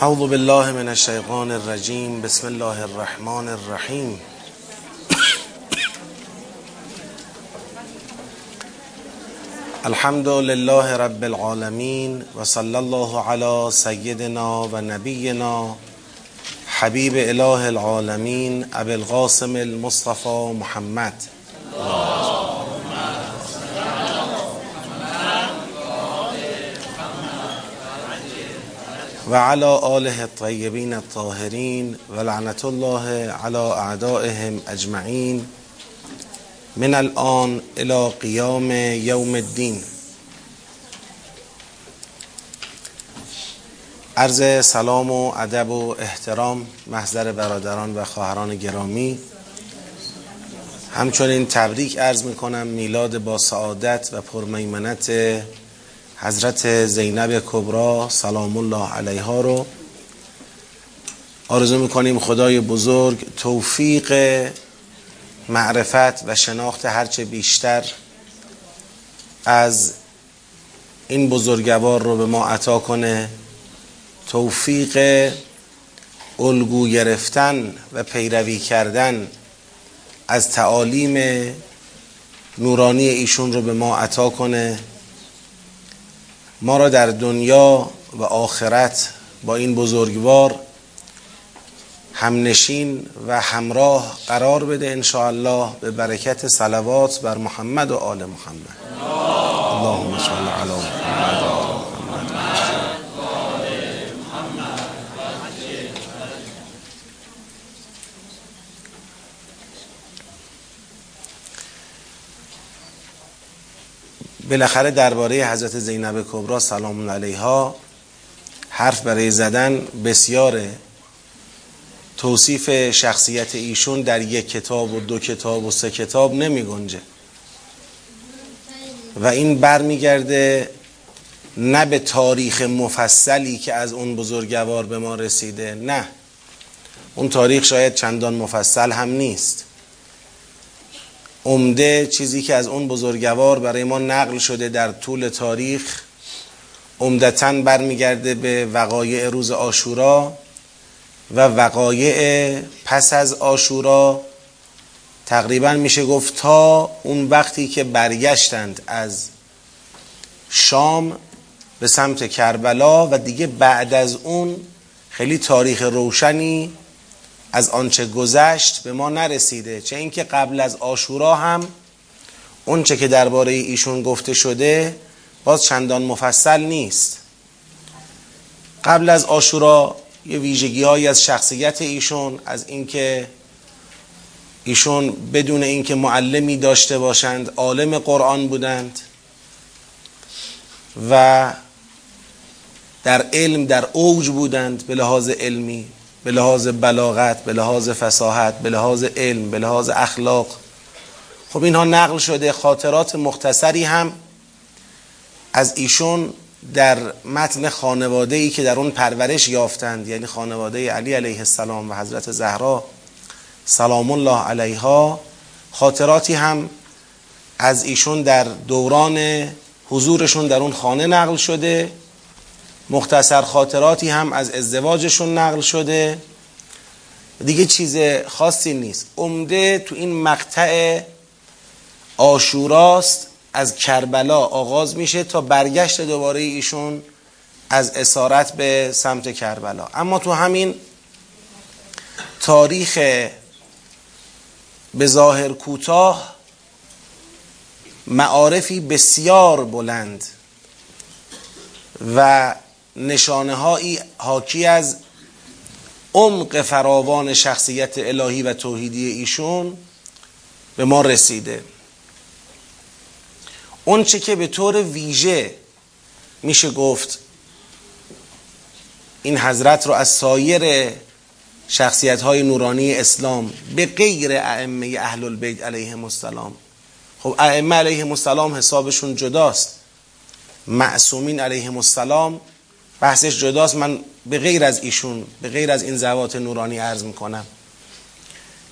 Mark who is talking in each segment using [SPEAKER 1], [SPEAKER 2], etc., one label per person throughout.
[SPEAKER 1] اعوذ بالله من الشیطان الرجیم بسم الله الرحمن الرحیم الحمد لله رب العالمین و صلی الله علی سیدنا و نبینا حبیب اله العالمین ابو القاسم المصطفى محمد. و علی آله الطیبین الطاهرین و لعنت الله علی اعدائهم اجمعین من الان الى قیام یوم الدین عرض سلام و ادب و احترام محضر برادران و خواهران گرامی. همچنین تبریک عرض می‌کنم میلاد با سعادت و پرمیمنت حضرت زینب کبرا سلام الله علیها رو آرزو می‌کنیم خدای بزرگ توفیق معرفت و شناخت هرچه بیشتر از این بزرگوار رو به ما عطا کنه. توفیق الگو گرفتن و پیروی کردن از تعالیم نورانی ایشون رو به ما عطا کنه. ما را در دنیا و آخرت با این بزرگوار همنشین و همراه قرار بده انشاءالله به برکت صلوات بر محمد و آل محمد. اللهم صل علی بالاخره درباره حضرت زینب کبرا سلام علیها حرف برای زدن بسیاره توصیف شخصیت ایشون در یک کتاب و دو کتاب و سه کتاب نمی گنجه. و این برمیگرده نه به تاریخ مفصلی که از اون بزرگوار به ما رسیده نه. اون تاریخ شاید چندان مفصل هم نیست. عمده چیزی که از اون بزرگوار برای ما نقل شده در طول تاریخ عمدتا برمیگرده به وقایع روز آشورا و وقایع پس از آشورا. تقریبا میشه گفت تا اون وقتی که برگشتند از شام به سمت کربلا و دیگه بعد از اون خیلی تاریخ روشنی از آنچه گذشت به ما نرسیده چه اینکه قبل از آشورا هم اونچه که درباره ایشون گفته شده باز چندان مفصل نیست. قبل از آشورا یه ویژگی هایی از شخصیت ایشون از اینکه ایشون بدون اینکه معلمی داشته باشند عالم قرآن بودند و در علم در اوج بودند به لحاظ علمی. به لحاظ بلاغت به لحاظ فساحت به لحاظ علم به لحاظ اخلاق. خب اینها نقل شده خاطرات مختصری هم از ایشون در متن خانواده ای که در اون پرورش یافتند یعنی خانواده علی علیه السلام و حضرت زهرا سلام الله علیها. خاطراتی هم از ایشون در دوران حضورشون در اون خانه نقل شده. مختصر خاطراتی هم از ازدواجشون نقل شده. دیگه چیز خاصی نیست. عمده تو این مقطع آشوراست از کربلا آغاز میشه تا برگشت دوباره ایشون از اسارت به سمت کربلا. اما تو همین تاریخ به ظاهر کوتاه معارفی بسیار بلند و نشانه هایی حاکی از عمق فراوان شخصیت الهی و توحیدی ایشون به ما رسیده. اون چه که به طور ویژه میشه گفت این حضرت رو از سایر شخصیت های نورانی اسلام به غیر ائمه اهل البیت علیهم السلام. خب ائمه علیهم السلام حسابشون جداست. معصومین علیهم السلام بحثش جداست. من به غیر از ایشون به غیر از این زوات نورانی عرض می‌کنم.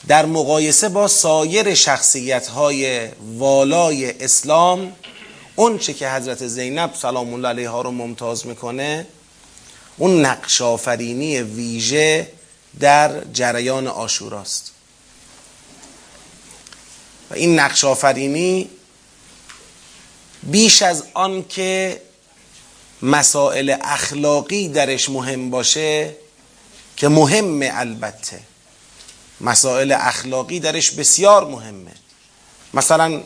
[SPEAKER 1] در مقایسه با سایر شخصیت های والای اسلام اون چه که حضرت زینب سلام الله علیها رو ممتاز می‌کنه اون نقش آفرینی ویژه در جریان آشوراست. و این نقش آفرینی بیش از آن که مسائل اخلاقی درش مهم باشه که مهمه البته. مسائل اخلاقی درش بسیار مهمه. مثلا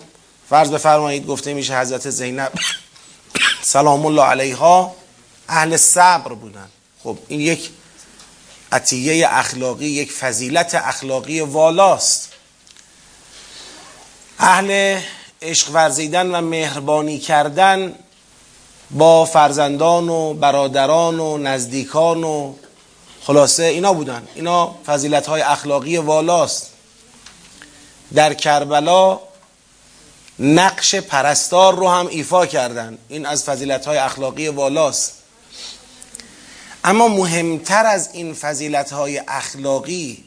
[SPEAKER 1] فرض بفرمایید گفته میشه حضرت زینب سلام الله علیها اهل صبر بودن. خب این یک عطیه اخلاقی یک فضیلت اخلاقی والاست. اهل عشق ورزیدن و مهربانی کردن با فرزندان و برادران و نزدیکان و خلاصه اینا بودن. اینا فضیلت های اخلاقی والاست. در کربلا نقش پرستار رو هم ایفا کردن. این از فضیلت های اخلاقی والاست. اما مهمتر از این فضیلت های اخلاقی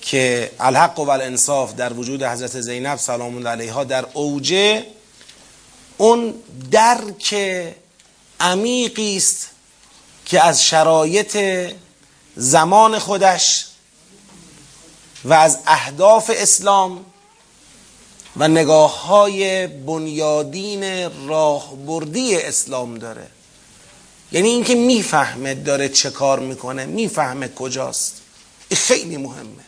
[SPEAKER 1] که الحق و الانصاف در وجود حضرت زینب سلام الله علیها در اوجه اون درک عمیقی است که از شرایط زمان خودش و از اهداف اسلام و نگاه های بنیادین راهبردی اسلام داره. یعنی اینکه می‌فهمه داره چه کار می‌کنه می‌فهمه کجاست. این خیلی مهمه.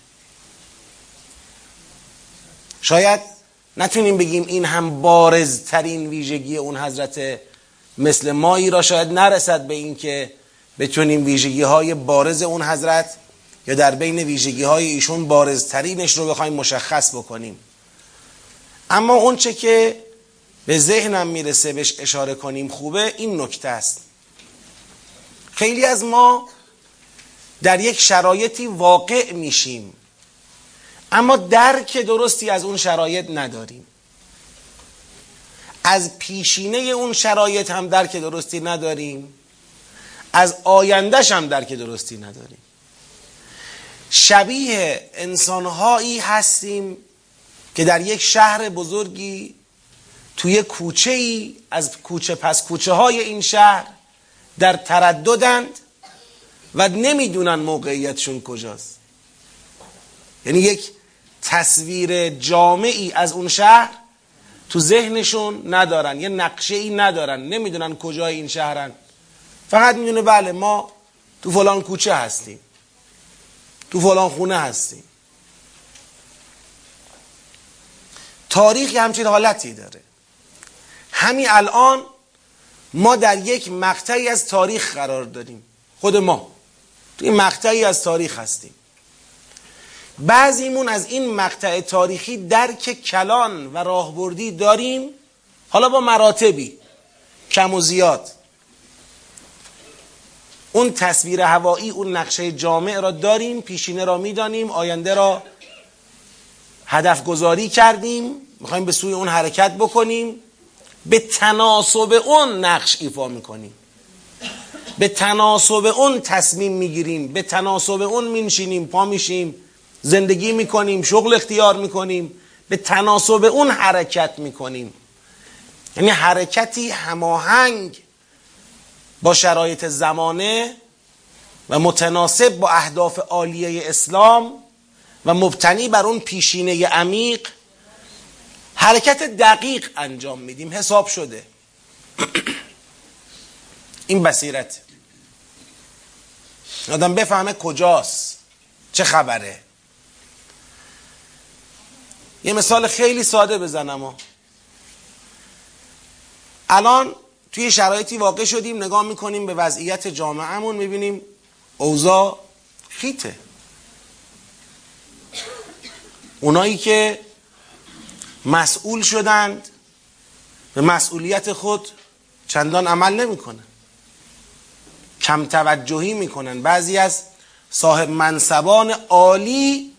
[SPEAKER 1] شاید نتونیم بگیم این هم بارزترین ویژگی اون حضرت مثل مایی را شاید نرسد به این که بتونیم ویژگی های بارز اون حضرت یا در بین ویژگی های ایشون بارزترینش رو بخوایم مشخص بکنیم. اما اون چه که به ذهنم می‌رسه بهش اشاره کنیم خوبه این نکته است. خیلی از ما در یک شرایطی واقع میشیم. اما درک درستی از اون شرایط نداریم. از پیشینه اون شرایط هم درک درستی نداریم. از آیندهش هم درک درستی نداریم. شبیه انسانهایی هستیم که در یک شهر بزرگی توی کوچه ای از کوچه پس کوچه های این شهر در ترددند و نمی‌دونن موقعیتشون کجاست. یعنی یک تصویر جامعی از اون شهر تو ذهنشون ندارن یه نقشه ای ندارن نمی‌دونن کجای این شهرن. فقط می‌دونه بله ما تو فلان کوچه هستیم. تو فلان خونه هستیم. تاریخ همچین حالتی داره. همین الان ما در یک مقطعی از تاریخ قرار داریم. خود ما. تو این مقطعی از تاریخ هستیم. بعضیمون از این مقطع تاریخی درک کلان و راهبردی داریم حالا با مراتبی کم و زیاد. اون تصویر هوایی اون نقشه جامع را داریم پیشینه را می‌دانیم آینده را هدف گذاری کردیم می‌خوایم به سوی اون حرکت بکنیم به تناسب اون نقش ایفا می‌کنیم. به تناسب اون تصمیم می‌گیریم به تناسب اون مینشینیم پا میشیم. زندگی می‌کنیم شغل اختیار می‌کنیم به تناسب اون حرکت می‌کنیم. یعنی حرکتی هماهنگ با شرایط زمانه و متناسب با اهداف عالیه اسلام و مبتنی بر اون پیشینه عمیق حرکت دقیق انجام میدیم. حساب شده. این بصیرت. آدم بفهمه کجاست چه خبره. یه مثال خیلی ساده بزنم الان توی شرایطی واقع شدیم نگاه می‌کنیم به وضعیت جامعهمون می‌بینیم اوضاع خیته. اونایی که مسئول شدند به مسئولیت خود چندان عمل نمی‌کنن. کم توجهی می‌کنن. بعضی از صاحب منصبان عالی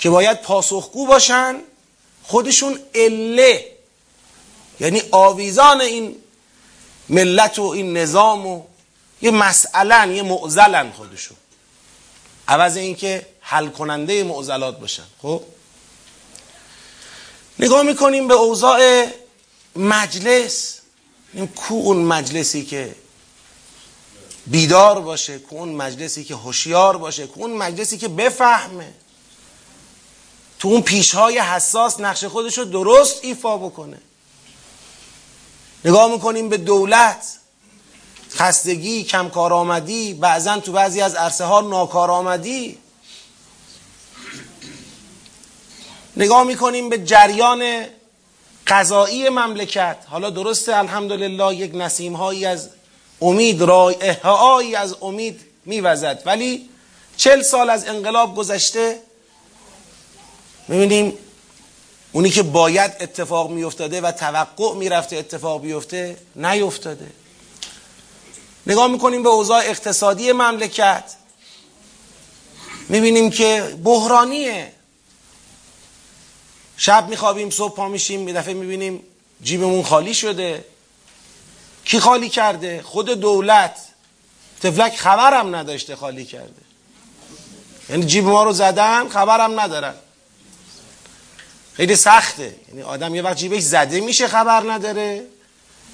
[SPEAKER 1] که باید پاسخگو باشن خودشون اله یعنی آویزان این ملت و این نظام و یه مسئلن یه معزلن خودشون. عوض اینکه حل کننده معضلات باشن خب؟ نگاه می‌کنیم به اوضاع مجلس. کو اون مجلسی که بیدار باشه که اون مجلسی که هوشیار باشه که اون مجلسی که بفهمه. تو اون پیشهای حساس نقش خودش رو درست ایفا بکنه. نگاه می‌کنیم به دولت. خستگی کم کارآمدی بعضا تو بعضی از عرصه ها ناکارآمدی. نگاه می‌کنیم به جریان قضایی مملکت. حالا درسته الحمدلله یک نسیم هایی از امید رایه از امید میوزد. ولی چل سال از انقلاب گذشته می‌بینیم اونی که باید اتفاق میافتاده و توقع می‌رفته اتفاق بیفته نیفتاده نگاه می‌کنیم به اوضاع اقتصادی مملکت. می‌بینیم که بحرانیه. شب میخوابیم صبح پا میشیم یه دفعه می‌بینیم جیبمون خالی شده. کی خالی کرده؟ خود دولت. تفلک خبرم نداشته خالی کرده. یعنی جیب ما رو زدن خبرم ندارن. خیلی سخته. یعنی آدم یه وقت جیبش زده میشه خبر نداره.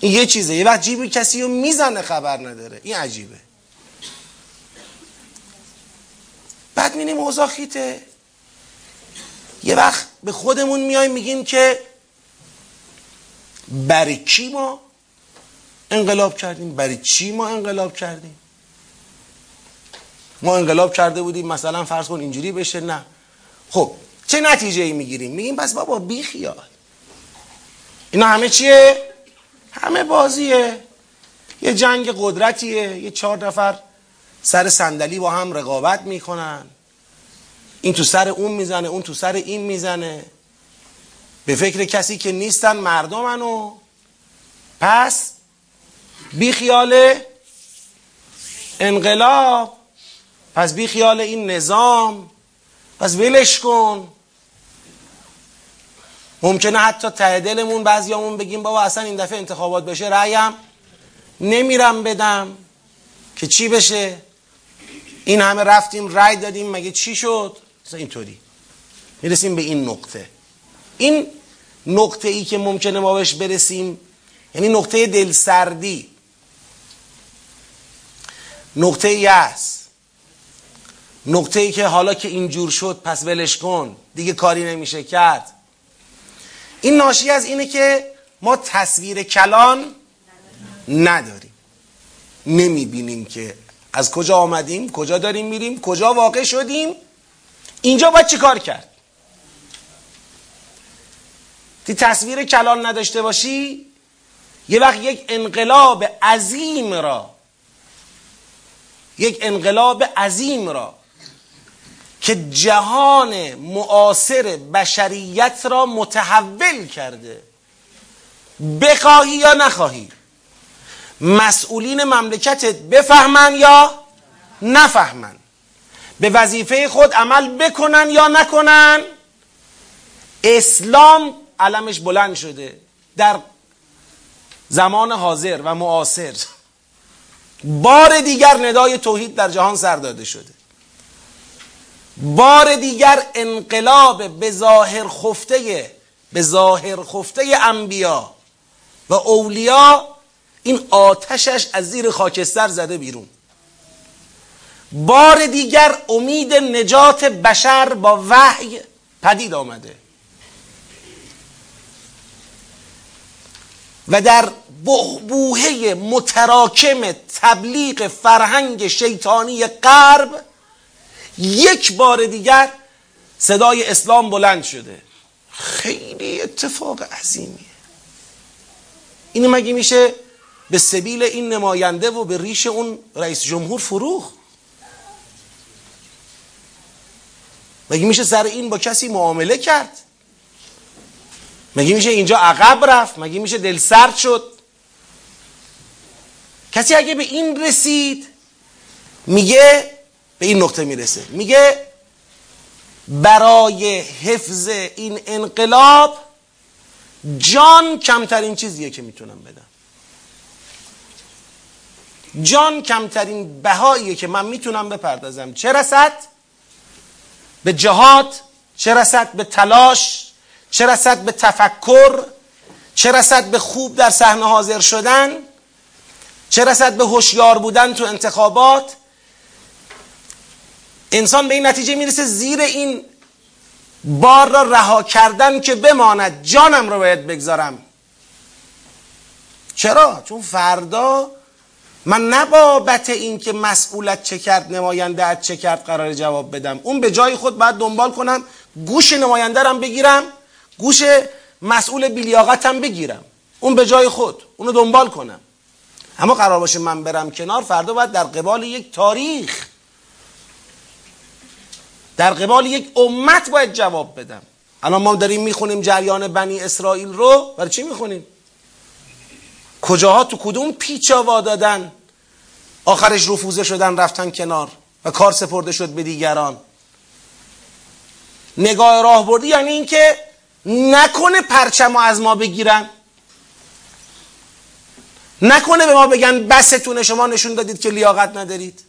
[SPEAKER 1] این یه چیزه. یه وقت جیب کسی رو می‌زنه خبر نداره. این عجیبه. بعد میینیم اوضاع خیته. یه وقت به خودمون میایم میگیم که برای کی ما انقلاب کردیم؟ برای چی ما انقلاب کردیم؟ ما انقلاب کرده بودیم مثلا فرض کن اینجوری بشه نه. خب چه نتیجه ای می‌گیریم؟ میگیم بس بابا بی خیال. اینا همه چیه؟ همه بازیه. یه جنگ قدرتیه. یه چهار نفر سر صندلی با هم رقابت می‌کنن. این تو سر اون می‌زنه اون تو سر این می‌زنه. به فکر کسی که نیستن مردمنو پس بی خیال انقلاب پس بی خیال این نظام. پس ولش کن. ممکنه حتی ته دلمون بعضیامون بگیم بابا اصلا این دفعه انتخابات بشه رأیم نمیرم بدم که چی بشه؟ این همه رفتیم رأی دادیم مگه چی شد؟ مثلا اینطوری. می‌رسیم به این نقطه. این نقطه ای که ممکنه ما بهش برسیم یعنی نقطه دلسردی. نقطه یأس نقطه ای که حالا که اینجور شد پس ولش کن. دیگه کاری نمیشه کرد. این ناشی از اینه که ما تصویر کلان نداریم. نمی‌بینیم که از کجا آمدیم کجا داریم میریم کجا واقع شدیم. اینجا باید چی کار کرد؟ تی تصویر کلان نداشته باشی یه وقت یک انقلاب عظیم را یک انقلاب عظیم را که جهان معاصر بشریت را متحول کرده. بخواهی یا نخواهی؟ مسئولین مملکتت بفهمن یا نفهمن؟ به وظیفه خود عمل بکنن یا نکنن؟ اسلام علمش بلند شده. در زمان حاضر و معاصر بار دیگر ندای توحید در جهان سر داده شده. بار دیگر انقلاب به ظاهر خفته به ظاهر خفته انبیا و اولیا این آتشش از زیر خاکستر زده بیرون. بار دیگر امید نجات بشر با وحی پدید آمده. و در بوهه متراکم تبلیغ فرهنگ شیطانی غرب یک بار دیگر صدای اسلام بلند شده. خیلی اتفاق عظیمیه. این مگه میشه به سبیل این نماینده و به ریش اون رئیس جمهور فروخ مگه میشه سر این با کسی معامله کرد؟ مگه میشه اینجا عقب رفت؟ مگه میشه دل سرد شد؟ کسی اگه به این رسید میگه به این نقطه می‌رسه. میگه برای حفظ این انقلاب جان کمترین چیزیه که می‌تونم بدم. جان کمترین بهاییه که من می‌تونم بپردازم. چه رسد؟ به جهاد چه رسد به تلاش چه رسد به تفکر چه رسد به خوب در صحنه حاضر شدن چه رسد به هوشیار بودن تو انتخابات انسان به این نتیجه می‌رسه زیر این بار را رها کردن که بماند. جانم رو باید بگذارم. چرا؟ چون فردا من نه بابت این که مسئولت چه کرد نماینده چه کرد قرار جواب بدم. اون به جای خود باید دنبال کنم گوش نماینده رم بگیرم گوش مسئول بیلیاقتم بگیرم. اون به جای خود اونو دنبال کنم. اما قرار باشه من برم کنار فردا باید در قبال یک تاریخ در قبال یک امت باید جواب بدم. الان ما داریم می‌خونیم جریان بنی اسرائیل رو برای چی می‌خونیم؟ کجاها تو کدوم پیچا دادن آخرش رفوزه شدن رفتن کنار و کار سپرده شد به دیگران. نگاه راه بردی یعنی اینکه نکنه پرچم از ما بگیرن. نکنه به ما بگن بستونه شما نشون دادید که لیاقت ندارید.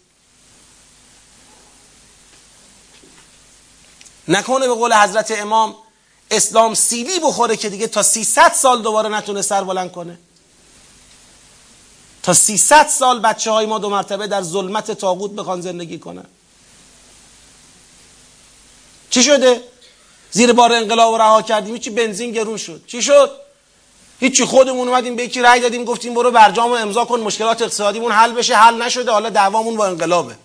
[SPEAKER 1] نکنه به قول حضرت امام اسلام سیلی بخوره که دیگه تا 300 سال دوباره نتونه سر بلند کنه. تا 300 سال بچه های ما دو مرتبه در ظلمت تاغوت بخوان زندگی کنن. چی شده؟ زیر بار انقلاب رها کردیم چی بنزین گرون شد. چی شد؟ هیچی خودمون اومدیم به یکی رأی دادیم گفتیم برو برجام و امضا کن مشکلات اقتصادیمون حل بشه. حل نشده حالا دعوامون با انقلابه.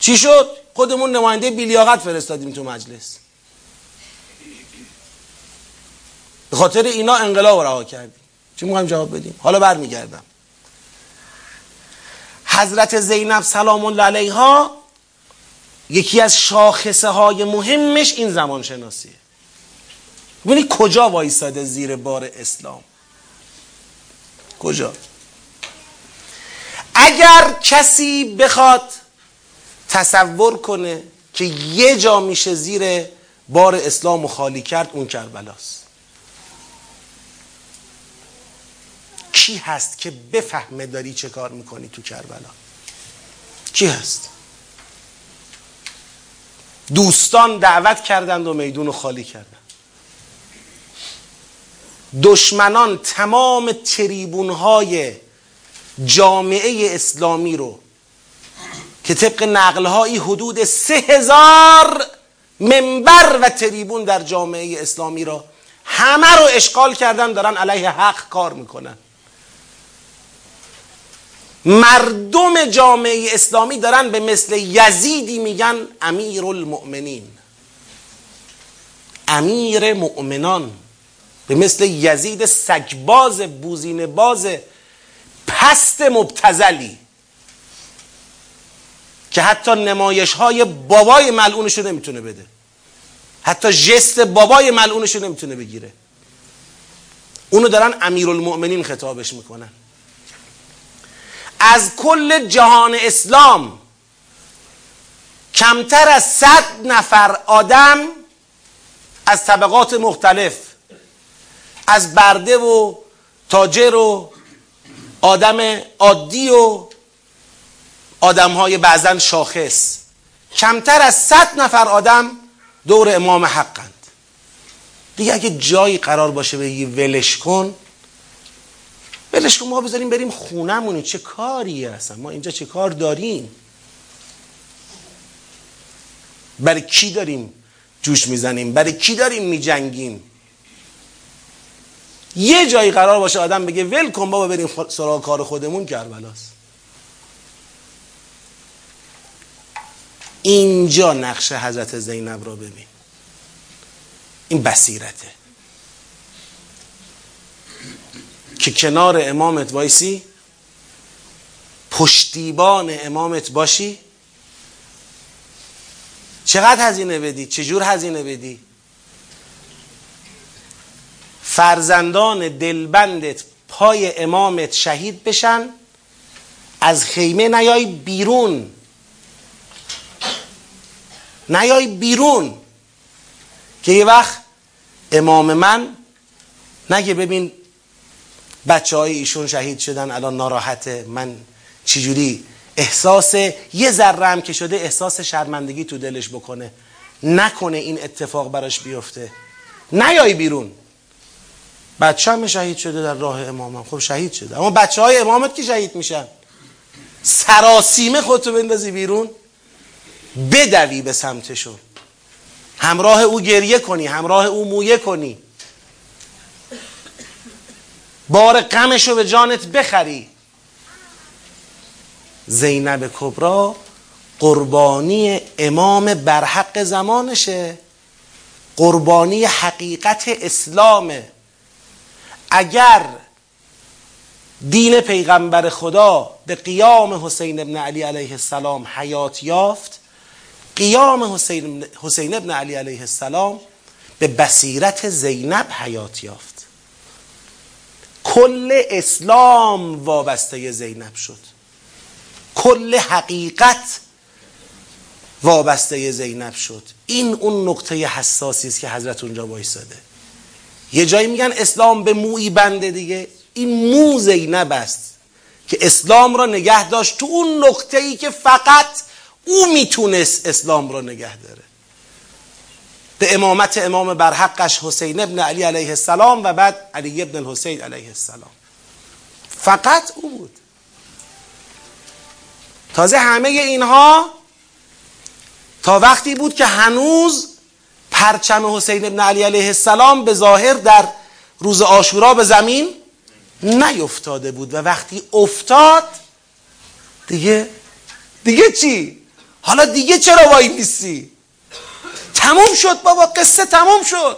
[SPEAKER 1] چی شد؟ خودمون نماینده بیلیاقت فرستادیم تو مجلس. به خاطر اینا انقلاب رها کردیم. چی می‌خوایم جواب بدیم؟ حالا برمیگردم. حضرت زینب سلام الله علیها یکی از شاخصه های مهمش این زمان شناسیه ببینید کجا وایساده زیر بار اسلام؟ کجا؟ اگر کسی بخواد تصور کنه که یه جا میشه زیر بار اسلام خالی کرد اون کربلاست. کی هست که بفهمه داری چه کار می‌کنی تو کربلا؟ کی هست؟ دوستان دعوت کردند و میدون رو خالی کردند دشمنان تمام تریبون های جامعه اسلامی رو که طبق نقل حدود سه هزار منبر و تریبون در جامعه اسلامی را همه رو اشغال کردن دارن علیه حق کار می‌کنن. مردم جامعه اسلامی دارن به مثل یزیدی میگن امیر المؤمنین امیر مؤمنان به مثل یزید سگباز بوزین باز پست مبتزلی. که حتی نمایش های بابای ملعونش رو نمی‌تونه بده. حتی جست بابای ملعونش رو نمی‌تونه بگیره. اونو دارن امیرالمؤمنین خطابش می‌کنن. از کل جهان اسلام کمتر از صد نفر آدم از طبقات مختلف از برده و تاجر و آدم عادی و آدم های بعضا شاخص. کمتر از صد نفر آدم دور امام حقند. دیگه اگه جایی قرار باشه بگی ولش کن ولش کن ما بذاریم بریم خونمونی چه کاری هستن ما اینجا چه کار داریم؟ برای کی داریم جوش می‌زنیم؟ برای کی داریم میجنگیم؟ یه جایی قرار باشه آدم بگه ول کن بابا بریم سراغ کار خودمون کربلاست. اینجا نقش حضرت زینب را ببین. این بصیرته. که کنار امامت وایسی پشتیبان امامت باشی. چقدر هزینه بدی؟ چجور هزینه بدی؟ فرزندان دلبندت پای امامت شهید بشن از خیمه نیای بیرون. نیای بیرون. که یه وقت امام من نگه ببین بچه های ایشون شهید شدن الان ناراحته من چجوری احساس یه ذره هم که شده احساس شرمندگی تو دلش بکنه. نکنه این اتفاق براش بیفته. نیای بیرون. بچه هم شهید شده در راه امامم خب شهید شده. اما بچه های امامت که شهید میشن. سراسیمه خودتو بندازی بیرون. بدوی به سمتشون همراه او گریه کنی همراه او مویه کنی. بار غمش رو به جانت بخری. زینب کبرا قربانی امام برحق زمانشه. قربانی حقیقت اسلامه. اگر دین پیغمبر خدا به قیام حسین ابن علی علیه السلام حیات یافت قیام حسین, حسین ابن علی علیه السلام به بصیرت زینب حیات یافت. کل اسلام وابسته زینب شد. کل حقیقت وابسته زینب شد. این اون نقطه حساسی است که حضرت اونجا وایساده. یه جایی میگن اسلام به موی بنده دیگه. این مو زینب است که اسلام را نگه داشت تو اون نقطه ای که فقط او می‌تونست اسلام را نگه داره. به امامت امام برحقش حسین ابن علی علیه السلام و بعد علی ابن الحسین علیه السلام. فقط او بود. تازه همه اینها تا وقتی بود که هنوز پرچم حسین ابن علی علیه السلام به ظاهر در روز آشورا به زمین نیفتاده بود و وقتی افتاد دیگه دیگه چی؟ حالا دیگه چرا وای میسی؟ تموم شد بابا قصه تموم شد.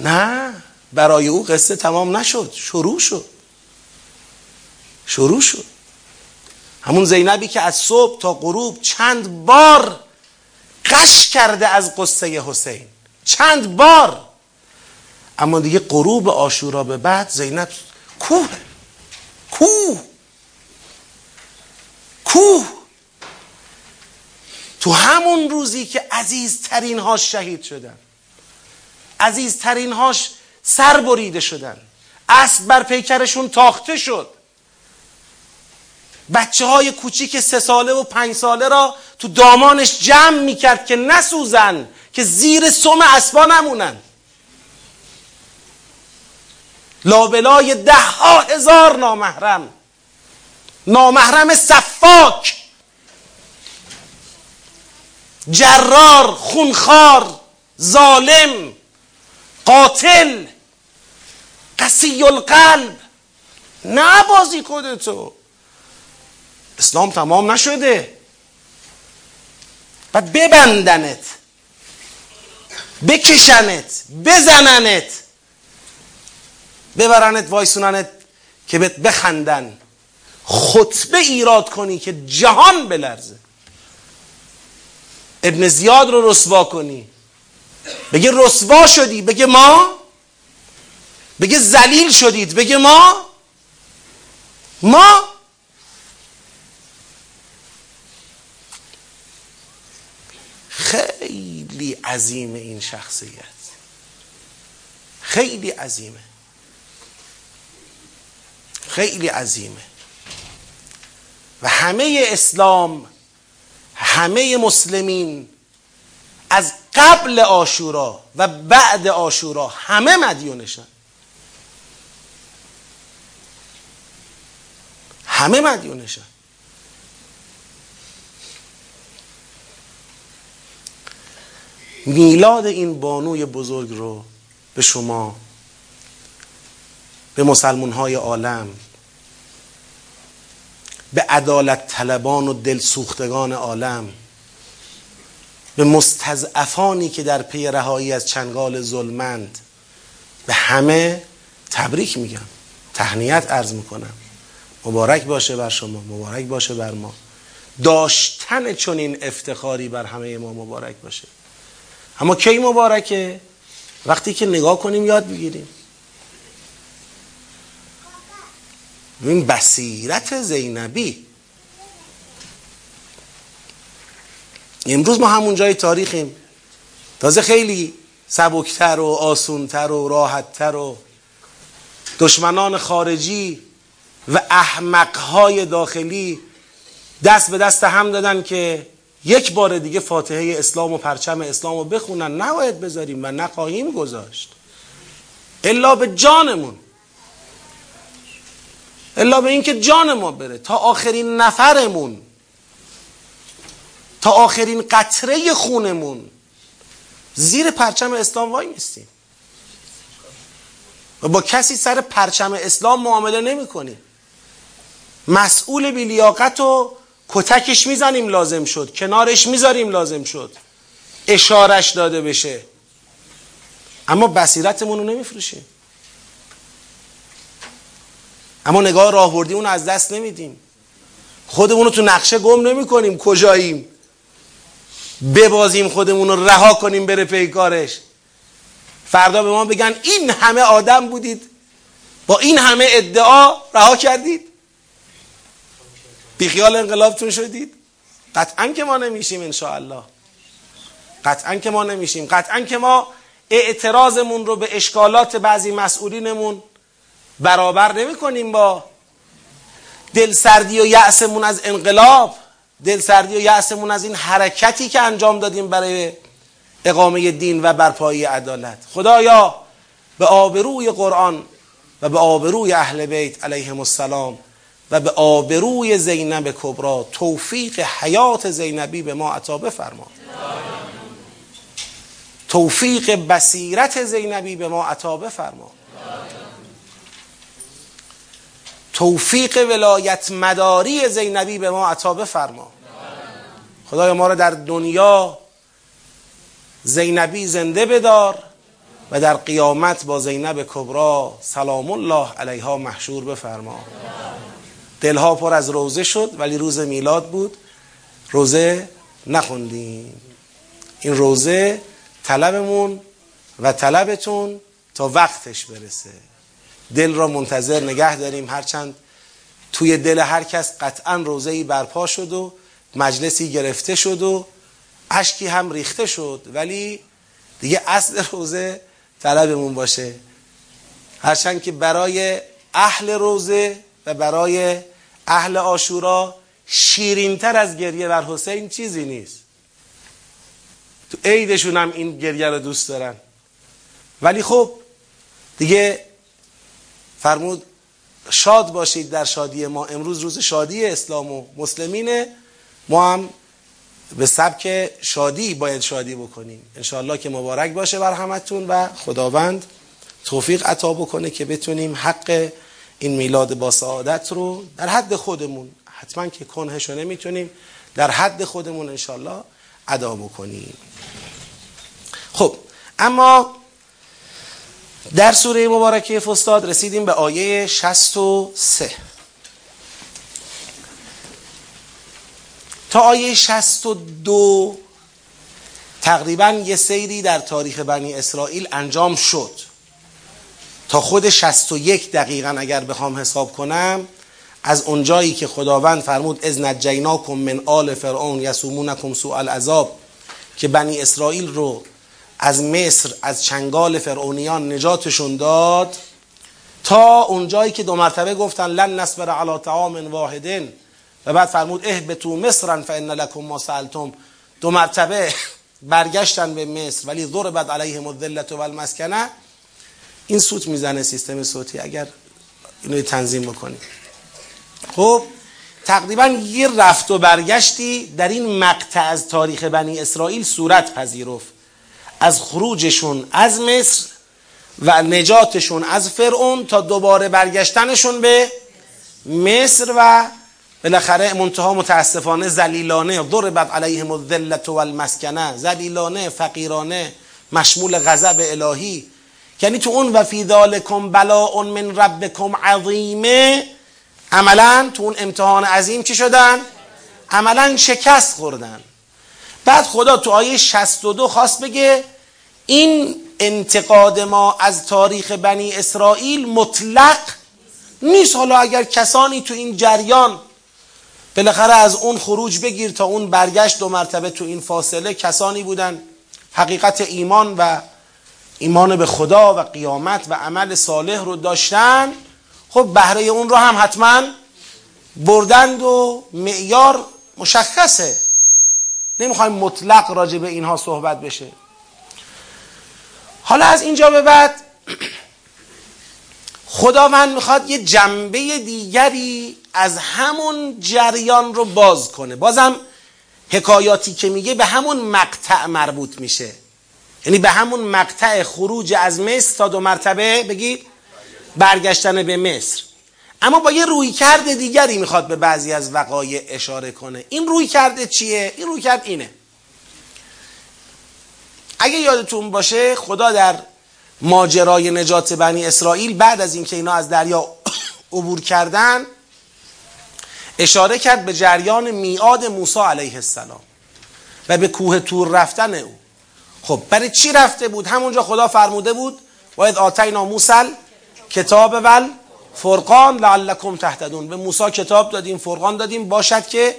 [SPEAKER 1] نه برای او قصه تمام نشد شروع شد. شروع شد. همون زینبی که از صبح تا غروب چند بار قش کرده از قصه حسین. چند بار. اما دیگه غروب آشورا به بعد زینب کوه. کوه. کوه. تو همون روزی که عزیزترین هاش شهید شدن. عزیزترین هاش سر بریده شدن. اسب بر پیکرشون تاخته شد. بچه های کوچیک سه ساله و پنج ساله را تو دامانش جمع می‌کرد که نسوزن که زیر سم اسبا نمونن. لابلای ده ها هزار نامحرم. نامحرم صفاک. جرار خونخار ظالم قاتل قسی القلب نه بازی خودتو اسلام تمام نشده. بعد ببندنت. بکشنت. بزننت. ببرنت وایسوننت که بهت بخندن. خطبه ایراد کنی که جهان بلرزه. ابن زیاد رو رسوا کنی. بگه رسوا شدی بگه ما؟ بگه زلیل شدید بگه ما؟ ما؟ خیلی عظیم این شخصیت. خیلی عظیمه. خیلی عظیمه. و همه اسلام همه مسلمین از قبل آشورا و بعد آشورا همه مدیونشن همه مدیونشن میلاد این بانوی بزرگ رو به شما به مسلمون های عالم به عدالت طلبان و دل سوختگان عالم به مستضعفانی که در پی رهایی از چنگال ظلمند به همه تبریک میگم. تهنیت عرض می‌کنم. مبارک باشه بر شما مبارک باشه بر ما. داشتن چنین افتخاری بر همه ما مبارک باشه. اما کی مبارکه؟ وقتی که نگاه کنیم یاد بگیریم. این بصیرت زینبی. امروز ما همون جای تاریخیم. تازه خیلی سبکتر و آسونتر و راحتتر و دشمنان خارجی و احمقهای داخلی دست به دست هم دادن که یک بار دیگه فاتحه اسلام و پرچم اسلام رو بخونن. نباید بذاریم و نخواهیم گذاشت. الا به جانمون. الا به اینکه جان ما بره تا آخرین نفرمون تا آخرین قطره خونمون. زیر پرچم اسلام وای نیستیم. و با کسی سر پرچم اسلام معامله نمی کنیم. مسئول بیلیاقت و کتکش می‌زنیم لازم شد. کنارش می‌ذاریم لازم شد. اشارش داده بشه. اما بصیرتمون رو نمیفروشیم. اما نگاه راهبردی اون از دست نمیدیم. خودمون تو نقشه گم نمی کنیم کجاییم؟ ببازیم خودمون رو رها کنیم بره پیکارش فردا به ما بگن این همه آدم بودید. با این همه ادعا رها کردید. بیخیال انقلابتون شدید. قطعا که ما نمیشیم انشاءالله. قطعا که ما نمیشیم. قطعا که ما اعتراضمون رو به اشکالات بعضی مسئولینمون برابر نمی کنیم با دلسردی و یأسمون از انقلاب. دلسردی و یأسمون از این حرکتی که انجام دادیم برای اقامه دین و برپایی عدالت. خدایا به آبروی قرآن و به آبروی اهل بیت علیهم السلام و به آبروی زینب کبرا توفیق حیات زینبی به ما عطا بفرما. توفیق بصیرت زینبی به ما عطا بفرما. توفیق ولایت مداری زینبی به ما عطا بفرما. خدای ما را در دنیا زینبی زنده بدار و در قیامت با زینب کبرا سلام الله علیها محشور بفرما. دلها پر از روزه شد ولی روز میلاد بود. روزه نخوندیم. این روزه طلبمون و طلبتون تا وقتش برسه. دل را منتظر نگه داریم. هرچند توی دل هر کس قطعا روزه ای برپا شد و مجلسی گرفته شد و اشکی هم ریخته شد. ولی دیگه اصل روزه طلبمون باشه. هرچند که برای اهل روزه و برای اهل آشورا شیرینتر از گریه بر حسین چیزی نیست. تو عیدشون هم این گریه رو دوست دارن. ولی خب دیگه فرمود شاد باشید در شادی ما امروز روز شادی اسلام و مسلمینه. ما هم به سبک شادی باید شادی بکنیم. انشاءالله که مبارک باشه بر همتون و خداوند توفیق عطا بکنه که بتونیم حق این میلاد با سعادت رو در حد خودمون حتما که کنهشو نمی‌تونیم در حد خودمون انشاءالله ادا بکنیم. خب اما در سوره مبارکه فستاد رسیدیم به آیه 63 تا آیه 62 تقریبا یه سیری در تاریخ بنی اسرائیل انجام شد. تا خود 61 دقیقا اگر بخوام حساب کنم از اونجایی که خداوند فرمود از نجیناکم من آل فرعون یسومونکم سوء العذاب که بنی اسرائیل رو از مصر از چنگال فرعونیان نجاتشون داد تا اونجایی که دو مرتبه گفتن لن نصبر علی طعام واحدن و بعد فرمود اهبتو مصرا فان لکم ما سالتم دو مرتبه برگشتن به مصر ولی ضربت علیهم الذلت و المسکنه این سوت می‌زنه سیستم صوتی اگر اینو تنظیم بکنیم خب تقریبا یه رفت و برگشتی در این مقطع از تاریخ بنی اسرائیل صورت پذیرفت. از خروجشون از مصر و نجاتشون از فرعون تا دوباره برگشتنشون به مصر و بالاخره منتها متاسفانه زلیلانه ضربت علیهم الذلت والمسکنه زلیلانه فقیرانه مشمول غضب الهی. یعنی تو اون و فی ذالکم بلاء من ربکم عظیمه عملا تو اون امتحان عظیم چی شدن؟ عملا شکست خوردن. بعد خدا تو آیه 62 خواست بگه این انتقاد ما از تاریخ بنی اسرائیل مطلق نیست. حالا اگر کسانی تو این جریان بالاخره از اون خروج بگیر تا اون برگشت دو مرتبه تو این فاصله کسانی بودن حقیقت ایمان و ایمان به خدا و قیامت و عمل صالح رو داشتن. خب بهره اون رو هم حتما بردند و معیار مشخصه. نمی‌خوایم مطلق راجع به اینها صحبت بشه. حالا از اینجا به بعد خداوند می‌خواد یه جنبه دیگری از همون جریان رو باز کنه. بازم حکایاتی که میگه به همون مقطع مربوط میشه. یعنی به همون مقطع خروج از مصر تا دو مرتبه بگید برگشتن به مصر. اما با یه روی کرده دیگری می‌خواد به بعضی از وقایع اشاره کنه. این روی کرده چیه؟ این روی کرد اینه. اگه یادتون باشه خدا در ماجرای نجات بنی اسرائیل بعد از اینکه اینا از دریا عبور کردن اشاره کرد به جریان میعاد موسی علیه السلام و به کوه تور رفتن او. خب برای چی رفته بود؟ همونجا خدا فرموده بود باید آتینا موسل کتاب ول فرقان لعلکم تهتدون. به موسی کتاب دادیم فرقان دادیم باشد که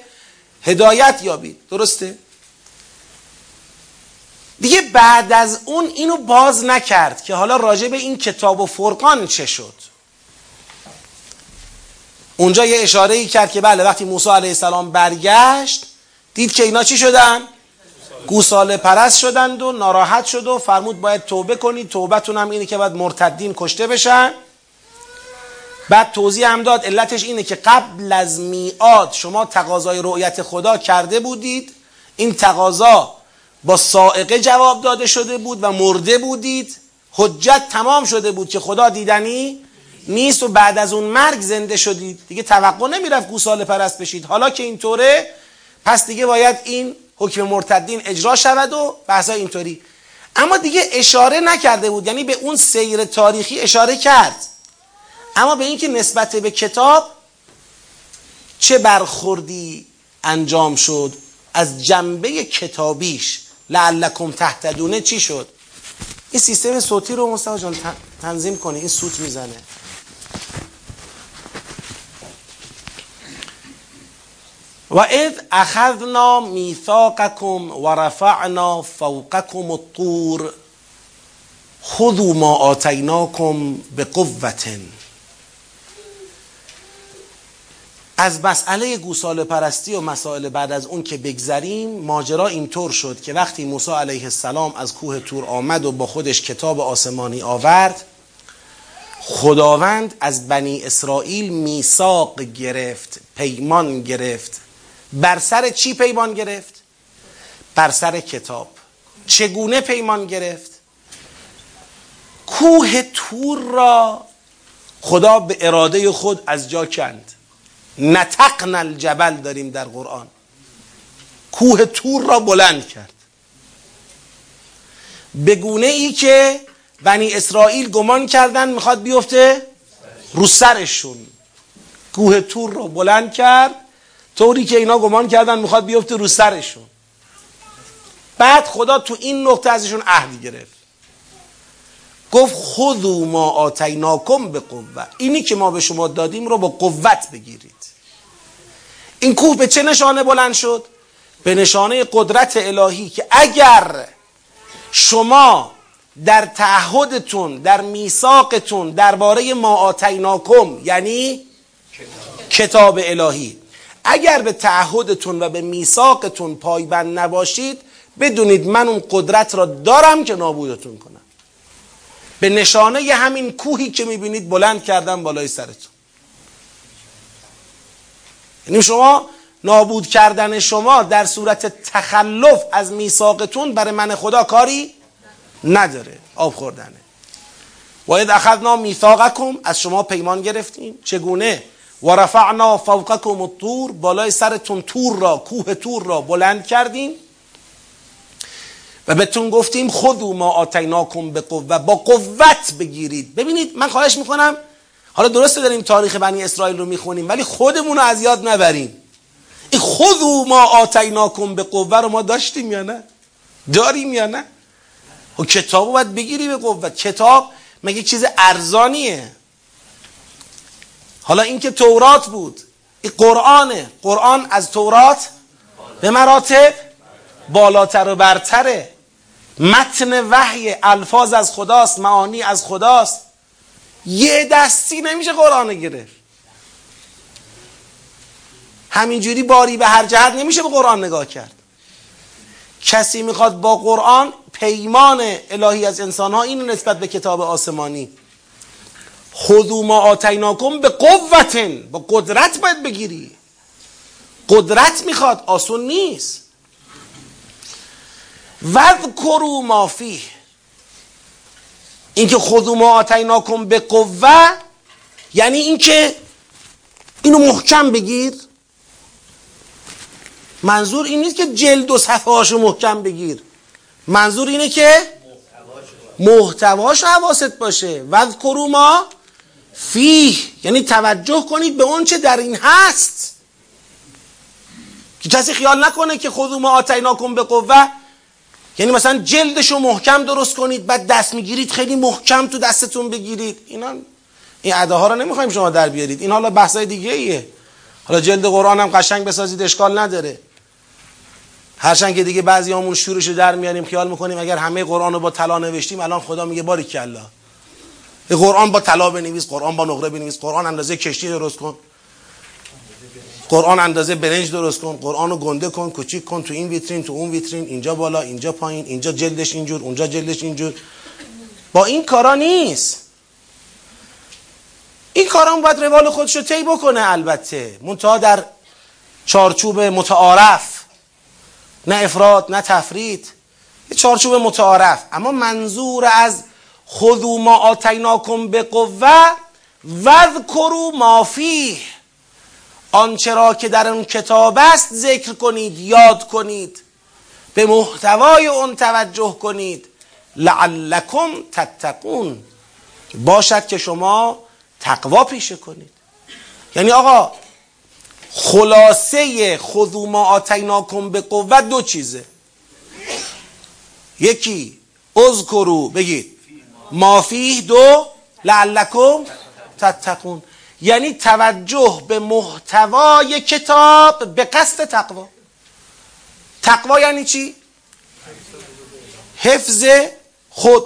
[SPEAKER 1] هدایت یابید. درسته؟ دیگه بعد از اون اینو باز نکرد که حالا راجع به این کتاب و فرقان چه شد. اونجا یه اشاره ای کرد که بله وقتی موسی علیه السلام برگشت دید که اینا چی شدن؟ گوساله پرست شدند و ناراحت شد و فرمود باید توبه کنید توبتون هم اینه که باید مرتدین کشته بشن. بعد توضیح هم داد علتش اینه که قبل از میعاد شما تقاضای رؤیت خدا کرده بودید. این تقاضا با سائقه جواب داده شده بود و مرده بودید. حجت تمام شده بود که خدا دیدنی نیست و بعد از اون مرگ زنده شدید. دیگه توقع نمی‌رفت گوساله پرست بشید. حالا که اینطوره پس دیگه باید این حکم مرتدین اجرا شود و بحثا اینطوری. اما دیگه اشاره نکرده بود یعنی به اون سیر تاریخی اشاره کرد. اما به اینکه نسبت به کتاب چه برخوردی انجام شد از جنبه کتابیش لعلکم تهتدونه چی شد؟ این سیستم صوتی رو مصطفی جان تنظیم کنی این سوت می‌زنه. و اذ اخذنا میثاقکم و رفعنا فوقکم الطور خذوا ما آتیناکم به از مسئله گوساله پرستی و مسائل بعد از اون که بگذریم ماجرا اینطور شد که وقتی موسی علیه السلام از کوه تور آمد و با خودش کتاب آسمانی آورد خداوند از بنی اسرائیل میثاق گرفت پیمان گرفت. بر سر چی پیمان گرفت؟ بر سر کتاب. چگونه پیمان گرفت؟ کوه تور را خدا به اراده خود از جا کند. نتقن الجبل داریم در قرآن. کوه تور را بلند کرد. به گونه ای که بنی اسرائیل گمان کردن می‌خواد بیفته رو سرشون. کوه تور را بلند کرد طوری که اینا گمان کردن می‌خواد بیفته رو سرشون. بعد خدا تو این نقطه ازشون عهدی گرفت. گفت خذو ما آتیناکم به قوه اینی که ما به شما دادیم رو با قوت بگیرید. این کوه به چه نشانه بلند شد؟ به نشانه قدرت الهی که اگر شما در تعهدتون در میثاقتون درباره ما آتیناکم یعنی کتاب الهی اگر به تعهدتون و به میثاقتون پایبند نباشید بدونید من اون قدرت را دارم که نابودتون کنم. به نشانه همین کوهی که می‌بینید بلند کردم بالای سرتون. یعنی شما نابود کردن شما در صورت تخلف از میثاقتون برای من خدا کاری نداره. آب خوردنه. واید اخذنا میثاقکم از شما پیمان گرفتیم. چگونه؟ و رفعنا فوقکم الطور بالای سرتون تور را کوه تور را بلند کردیم. و بهتون گفتیم خودو ما آتیناکم به قوه با قوت بگیرید. ببینید من خواهش می‌کنم حالا درسته داریم تاریخ بنی اسرائیل رو می‌خونیم ولی خودمون رو از یاد نبریم. این خودو ما آتیناکم به قوه رو ما داشتیم یا نه؟ داریم یا نه؟ و خب کتاب رو باید بگیری به قوت. کتاب مگه چیز ارزانیه؟ حالا این که تورات بود این قرآنه. قرآن از تورات به مراتب بالاتر و برتره. متن وحی الفاظ از خداست معانی از خداست. یه دستی نمیشه قرآن گرفت. همینجوری باری به هر جهت نمیشه به قرآن نگاه کرد. کسی می‌خواد با قرآن پیمان الهی از انسان ها این نسبت به کتاب آسمانی. خذو ما آتیناکم به قوتن با قدرت باید بگیری. قدرت می‌خواد آسون نیست. وذکروا ما فیه. اینکه خذو ما آتیناکم به قوه یعنی اینکه اینو محکم بگیر. منظور این نیست که جلد و صفحه محکم بگیر. منظور اینه که محتواش حواست باشه. وذکروا ما فیه یعنی توجه کنید به اون چه در این هست. که کسی خیال نکنه که خودو ما آتیناکم به قوه یعنی مثلا جلدشو محکم درست کنید بعد دست می‌گیرید خیلی محکم تو دستتون بگیرید. اینا این اداها رو نمی‌خوایم شما در بیارید. این حالا بحثای دیگه ایه. حالا جلد قرآن هم قشنگ بسازید اشکال نداره. هرچند که دیگه بعضی همون شورشو در میاریم خیال می‌کنیم اگر همه قرآن رو با طلا نوشتیم الان خدا میگه باری قرآن با طلا بنویس قرآن با نقره بنویس قرآن اندازه کشتی درست کن. قرآن اندازه برنج درست کن قرآن رو گنده کن کوچیک کن تو این ویترین تو اون ویترین اینجا بالا اینجا پایین اینجا جلدش اینجور اونجا جلدش اینجور. با این کارا نیست. این کارا باید روال خودش رو بکنه البته. منتها در چارچوب متعارف. نه افراد نه تفرید. یه چارچوب متعارف. اما منظور از خذو ما آتیناکم به قوه وذکروا ما فیه. آنچه را که در اون کتاب است ذکر کنید یاد کنید. به محتوای اون توجه کنید. لعلکم تتقون. باشد که شما تقوا پیشه کنید. یعنی آقا خلاصه خذو ما آتیناکم به قوت دو چیزه. یکی اذکرو بگید. مافیه دو لعلکم تتقون. یعنی توجه به محتوای کتاب به قصد تقوا تقوا یعنی چی؟ حفظ خود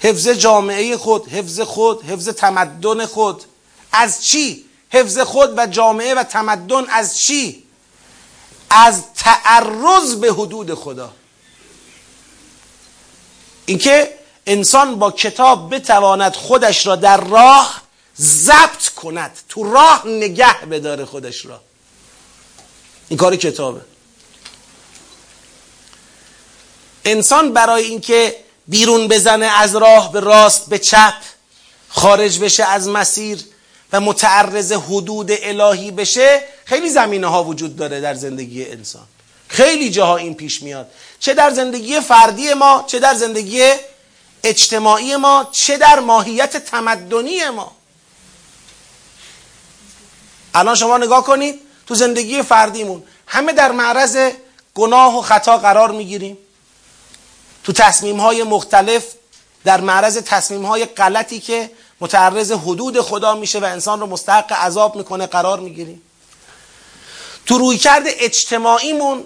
[SPEAKER 1] حفظ جامعه خود حفظ خود حفظ تمدن خود از چی؟ حفظ خود و جامعه و تمدن از چی؟ از تعرض به حدود خدا اینکه انسان با کتاب بتواند خودش را در راه ضبط کند تو راه نگه بداره خودش را. این کار کتابه. انسان برای اینکه بیرون بزنه از راه به راست به چپ خارج بشه از مسیر و متعرض حدود الهی بشه خیلی زمینه ها وجود داره در زندگی انسان. خیلی جاها این پیش میاد. چه در زندگی فردی ما چه در زندگی اجتماعی ما چه در ماهیت تمدنی ما. الان شما نگاه کنید تو زندگی فردیمون همه در معرض گناه و خطا قرار می‌گیریم. تو تصمیم های مختلف در معرض تصمیم های غلطی که متعرض حدود خدا میشه و انسان رو مستحق عذاب می‌کنه قرار می‌گیریم. تو رویکرد اجتماعیمون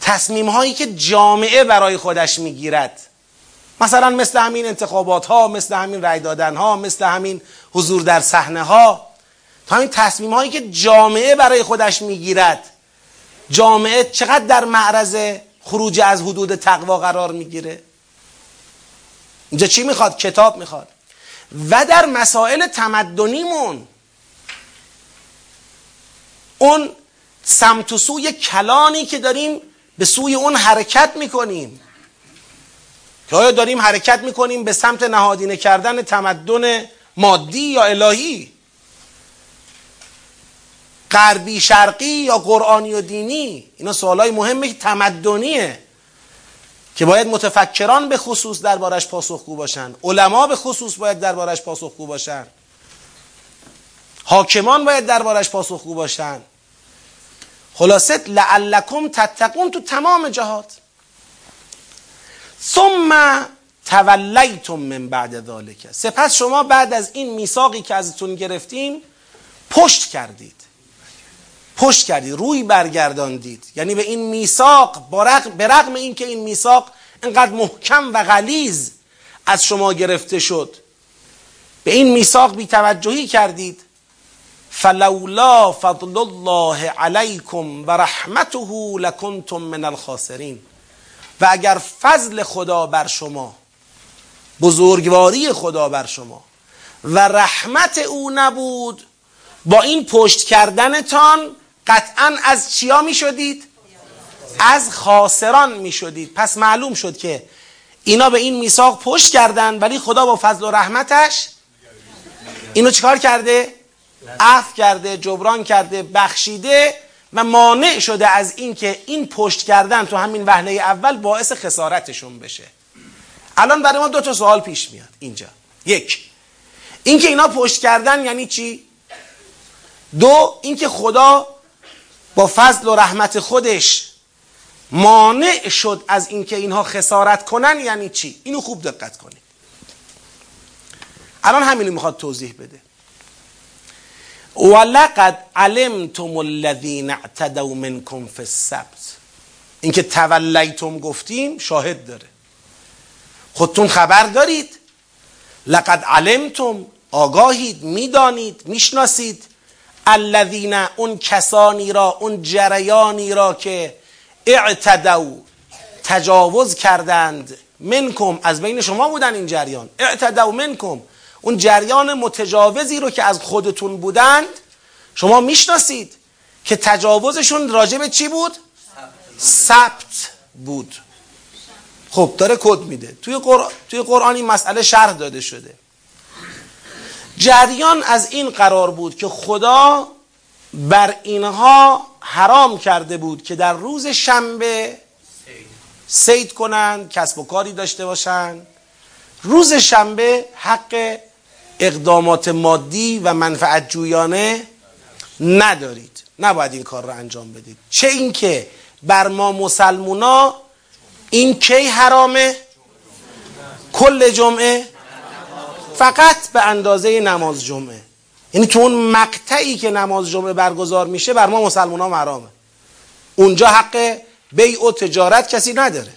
[SPEAKER 1] تصمیم هایی که جامعه برای خودش می‌گیرد. مثلا مثل همین انتخابات ها مثل همین رای دادن ها مثل همین حضور در صحنه ها تا همین تصمیم هایی که جامعه برای خودش می‌گیرد. جامعه چقدر در معرض خروج از حدود تقوا قرار می‌گیره؟ اینجا چی می‌خواد؟ کتاب می‌خواد. و در مسائل تمدنیمون اون سمت و سوی کلانی که داریم به سوی اون حرکت می‌کنیم. که آیا داریم حرکت می‌کنیم به سمت نهادینه کردن تمدن مادی یا الهی؟ غربی شرقی یا قرآنی و دینی؟ اینا سوالای مهمه که تمدنیه. که باید متفکران به خصوص دربارش پاسخگو باشن. علما به خصوص باید دربارش پاسخگو باشن. حاکمان باید دربارش پاسخگو باشن. خلاصت لعلکم تتقون تو تمام جهات. ثم تولیتم من بعد ذالک سپس شما بعد از این میثاقی که ازتون گرفتیم پشت کردید. پشت کردید روی برگرداندید. یعنی به این میثاق به رغم اینکه این میثاق اینقدر محکم و غلیز از شما گرفته شد. به این میثاق بی توجهی کردید. فلولا فضل الله علیکم و رحمته لکنتم من الخاسرین. و اگر فضل خدا بر شما بزرگواری خدا بر شما و رحمت او نبود با این پشت کردنتان قطعا از چیا می شدید؟ از خاسران می شدید پس معلوم شد که اینا به این میثاق پشت کردن ولی خدا با فضل و رحمتش اینو چیکار کرده؟ عفو کرده جبران کرده بخشیده و مانع شده از اینکه این پشت کردن تو همین وهله اول باعث خسارتشون بشه الان برای ما دو تا سوال پیش میاد اینجا یک اینکه اینا پشت کردن یعنی چی دو اینکه خدا با فضل و رحمت خودش مانع شد از اینکه اینها خسارت کنن یعنی چی؟ اینو خوب دقت کنید. الان همینو می‌خواد توضیح بده. ولقد علمتم الذين اعتدوا منكم في السبت. اینکه تولیتم گفتیم شاهد داره. خودتون خبر دارید. لقد علمتم. آگاهید می‌دانید می‌شناسید. الذین اون کسانی را اون جریانی را که اعتدوا تجاوز کردند منکم از بین شما بودن این جریان. اعتدوا منکم اون جریان متجاوزی رو که از خودتون بودند شما می‌شناسید که تجاوزشون راجع به چی بود؟ سبت بود. خب داره کد میده. توی قرآن, توی قرآن این مسئله شرح داده شده. جریان از این قرار بود که خدا بر اینها حرام کرده بود که در روز شنبه سید کنند کسب و کاری داشته باشند. روز شنبه حق اقدامات مادی و منفعت جویانه ندارید. نباید این کار رو انجام بدید. چه اینکه بر ما مسلمونا این کی حرامه؟ کل جمعه فقط به اندازه نماز جمعه. یعنی تو اون مقطعی که نماز جمعه برگزار میشه بر ما مسلمان ها حرامه. اونجا حق بیع و تجارت کسی نداره.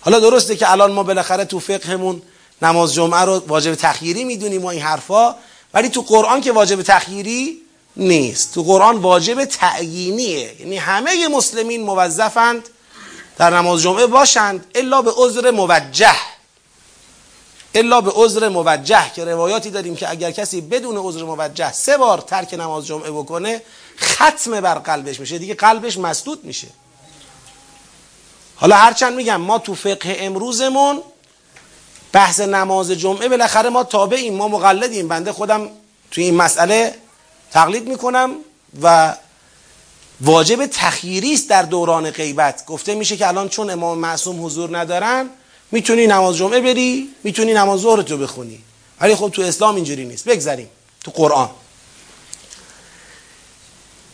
[SPEAKER 1] حالا درسته که الان ما بالاخره تو فقهمون نماز جمعه رو واجب تخییری می‌دونیم و این حرفا ولی تو قرآن که واجب تخییری نیست. تو قرآن واجب تعیینیه. یعنی همه مسلمین موظفند در نماز جمعه باشند الا به عذر موجه. الا به عذر موجه که روایاتی داریم که اگر کسی بدون عذر موجه سه بار ترک نماز جمعه بکنه ختم بر قلبش میشه. دیگه قلبش مسدود میشه. حالا هرچند میگم ما تو فقه امروزمون بحث نماز جمعه بالاخره ما تابعیم ما مقلدیم. بنده خودم توی این مسئله تقلید می‌کنم و واجب تخییری است در دوران غیبت. گفته میشه که الان چون امام معصوم حضور ندارن می‌تونی نماز جمعه بری می‌تونی نماز ظهر تو بخونی. ولی خب تو اسلام اینجوری نیست. بگذریم تو قرآن.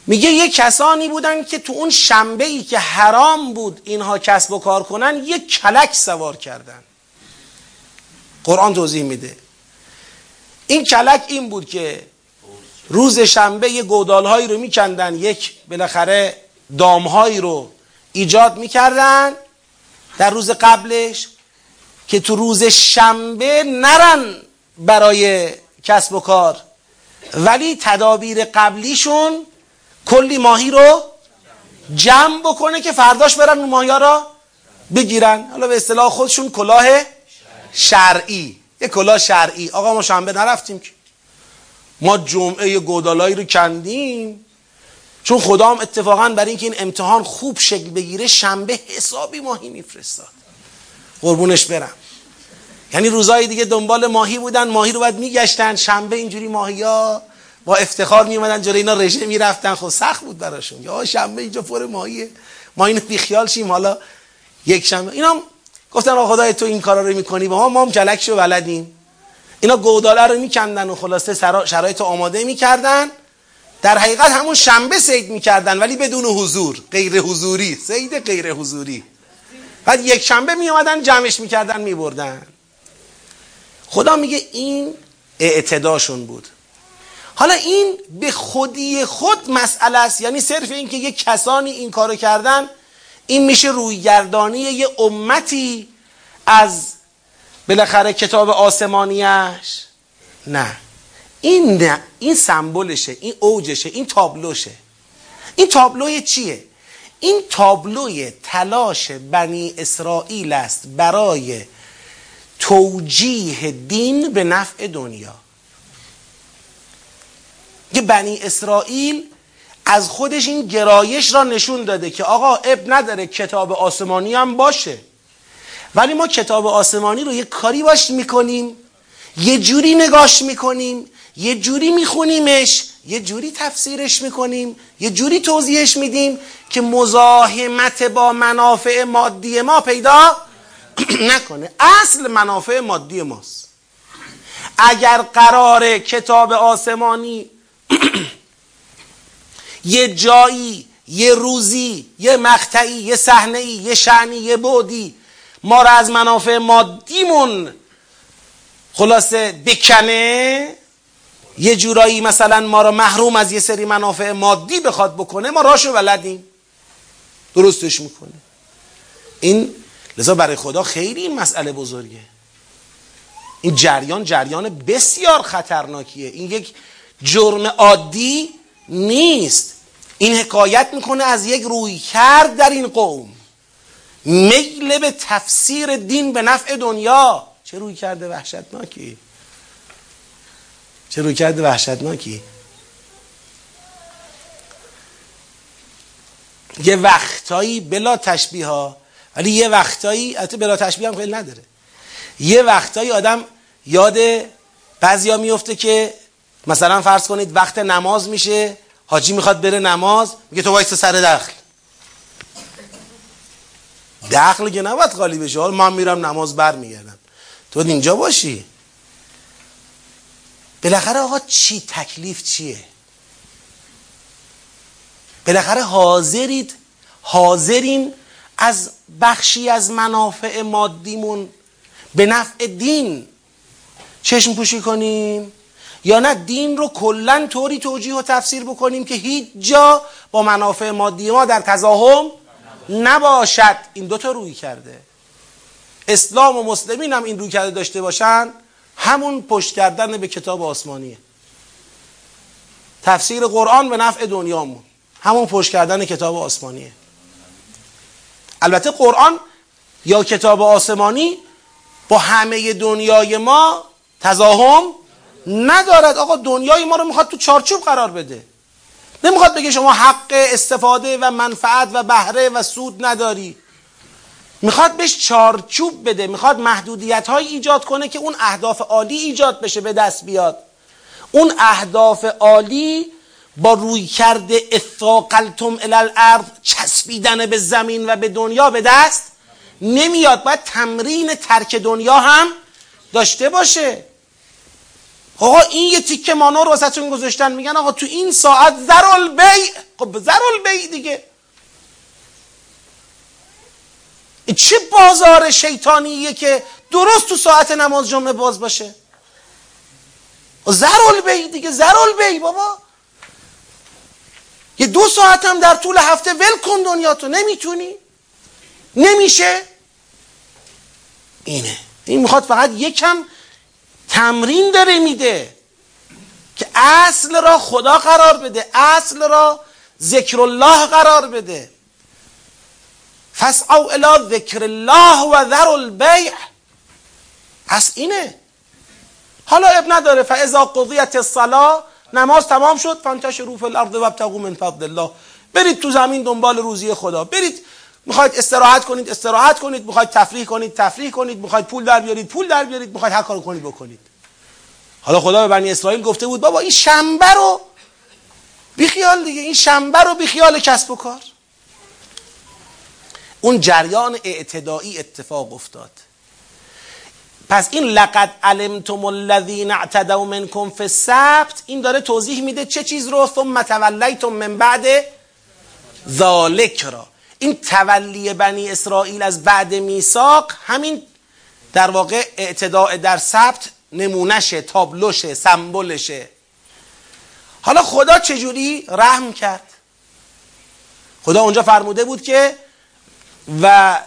[SPEAKER 1] میگه یه کسانی بودن که تو اون شنبه ای که حرام بود اینها کسب و کار کنن یه کلک سوار کردن. قرآن توضیح میده. این کلک این بود که روز شنبه یه گودالهایی رو میکندن یک بالاخره دامهایی رو ایجاد می‌کردن. در روز قبلش که تو روز شنبه نرن برای کسب و کار. ولی تدابیر قبلیشون کلی ماهی رو جمع بکنه که فرداش برن اون ماهی را بگیرن. حالا به اصطلاح خودشون کلاه شرعی. یه کلاه شرعی. آقا ما شنبه نرفتیم که. ما جمعه گودالایی رو کندیم. چون خدا اتفاقا برای اینکه این امتحان خوب شکل بگیره شنبه حسابی ماهی میفرستاد. قربونش برم. یعنی روزای دیگه دنبال ماهی بودن ماهی رو باید میگشتن. شنبه اینجوری ماهی ها با افتخار میومدن جلوی اینا رژه می‌رفتن. خب سخت بود براشون. یا شنبه اینجا پر ماهیه ما اینو بیخیال شیم. حالا یک شنبه. اینا گفتن آقا خدای تو این کارا رو می‌کنی. با ما ما هم کلکشو بلدیم. اینا گوداله رو میکندن و خلاصه شرایط آماده می‌کردن. در حقیقت همون شنبه سید می‌کردن ولی بدون حضور. غیر حضوری. سید غیر حضوری. بعد یک شنبه میامدن جمعش می‌کردن میبردن. خدا میگه این اعتداشون بود. حالا این به خودی خود مسئله است. یعنی صرف این که یه کسانی این کارو کردن این میشه رویگردانی یه امتی از بالاخره کتاب آسمانیش. نه. این نه این سمبلشه این اوجشه این تابلوشه. این تابلوی چیه؟ این تابلوی تلاش بنی اسرائیل است برای توجیه دین به نفع دنیا. که بنی اسرائیل از خودش این گرایش را نشون داده که آقا اب نداره کتاب آسمانی هم باشه. ولی ما کتاب آسمانی رو یه کاری باش می‌کنیم یه جوری نگاش می‌کنیم یه جوری میخونیمش یه جوری تفسیرش می‌کنیم یه جوری توضیحش میدیم که مزاحمت با منافع مادی ما پیدا نکنه. اصل منافع مادی ماست. اگر قرار کتاب آسمانی یه جایی یه روزی یه مقطعی یه صحنه یه شعنی یه بودی ما را از منافع مادیمون خلاصه بکنه یه جورایی مثلا ما را محروم از یه سری منافع مادی بخواد بکنه ما راشو بلدیم. درستش می‌کنه. این لذا برای خدا خیلی این مسئله بزرگه. این جریان جریان بسیار خطرناکیه. این یک جرم عادی نیست. این حکایت می‌کنه از یک روی کرد در این قوم. میل به تفسیر دین به نفع دنیا. چه روی کرده وحشتناکی. چه روی کرده وحشتناکی؟ یه وقتایی بلا تشبیه ها ولی یه وقتایی البته بلا تشبیه هم خیلی نداره. یه وقتایی آدم یاد بعضیا میفته که مثلا فرض کنید وقت نماز میشه حاجی می‌خواد بره نماز میگه تو وایس سر دخل. دخل که نباید خالی بشه حالا من میرم نماز بر میگردم تو اینجا باشی. بالاخره آقا چی؟ تکلیف چیه؟ بالاخره حاضرید حاضرین از بخشی از منافع مادیمون به نفع دین چشم پوشی کنیم یا نه دین رو کلا طوری توجیه و تفسیر بکنیم که هیچ جا با منافع مادی ما در تزاهم نباشد. این دوتا روی کرده. اسلام و مسلمین هم این روی کرده داشته باشن. همون پشت کردن به کتاب آسمانیه. تفسیر قرآن به نفع دنیامون. همون پشت کردن کتاب آسمانیه. البته قرآن یا کتاب آسمانی با همه دنیای ما تزاهم ندارد. آقا دنیای ما رو می‌خواد تو چارچوب قرار بده. نمی‌خواد بگه شما حق استفاده و منفعت و بهره و سود نداری. می‌خواد بهش چارچوب بده می‌خواد محدودیت های ایجاد کنه که اون اهداف عالی ایجاد بشه به دست بیاد. اون اهداف عالی با روی کرده اثاقلتم الارض چسبیدن به زمین و به دنیا به دست نمیاد. باید تمرین ترک دنیا هم داشته باشه. آقا این یه تیکه مانا رو واسهتون گذاشتن. میگن آقا تو این ساعت ذرال بی خب ذرال بی دیگه. چه بازار شیطانیه که درست تو ساعت نماز جمعه باز باشه؟ زرال بی دیگه زرال بی بابا. یه دو ساعت هم در طول هفته ول کن دنیا تو نمی‌تونی؟ نمیشه؟ اینه. این می‌خواد فقط یکم تمرین داره میده که اصل را خدا قرار بده اصل را ذکر الله قرار بده. فسعوا الى ذکر الله و ذر البیع. پس اینه. حالا اب نداره. فاذا قضیت الصلاه نماز تمام شد. فانتشروا فی الارض وابتغوا من فضل الله. برید تو زمین دنبال روزی خدا. برید می‌خواید استراحت کنید استراحت کنید. می‌خواید تفریح کنید تفریح کنید. می‌خواید پول در بیارید پول در بیارید. می‌خواید هر کارو کنید بکنید. حالا خدا به بنی اسرائیل گفته بود بابا این شنبه رو بیخیال دیگه. این شنبه رو بیخیال کسب و کار. اون جریان اعتدایی اتفاق افتاد. پس این لقد علمتم الذین اعتدوا منکم فی السبت این داره توضیح میده چه چیز رو ثم تولیتم من بعد ذالک را. این تولی بنی اسرائیل از بعد میثاق همین در واقع اعتداء در سبت نمونشه تابلوشه سمبلشه. حالا خدا چجوری رحم کرد؟ خدا اونجا فرموده بود که و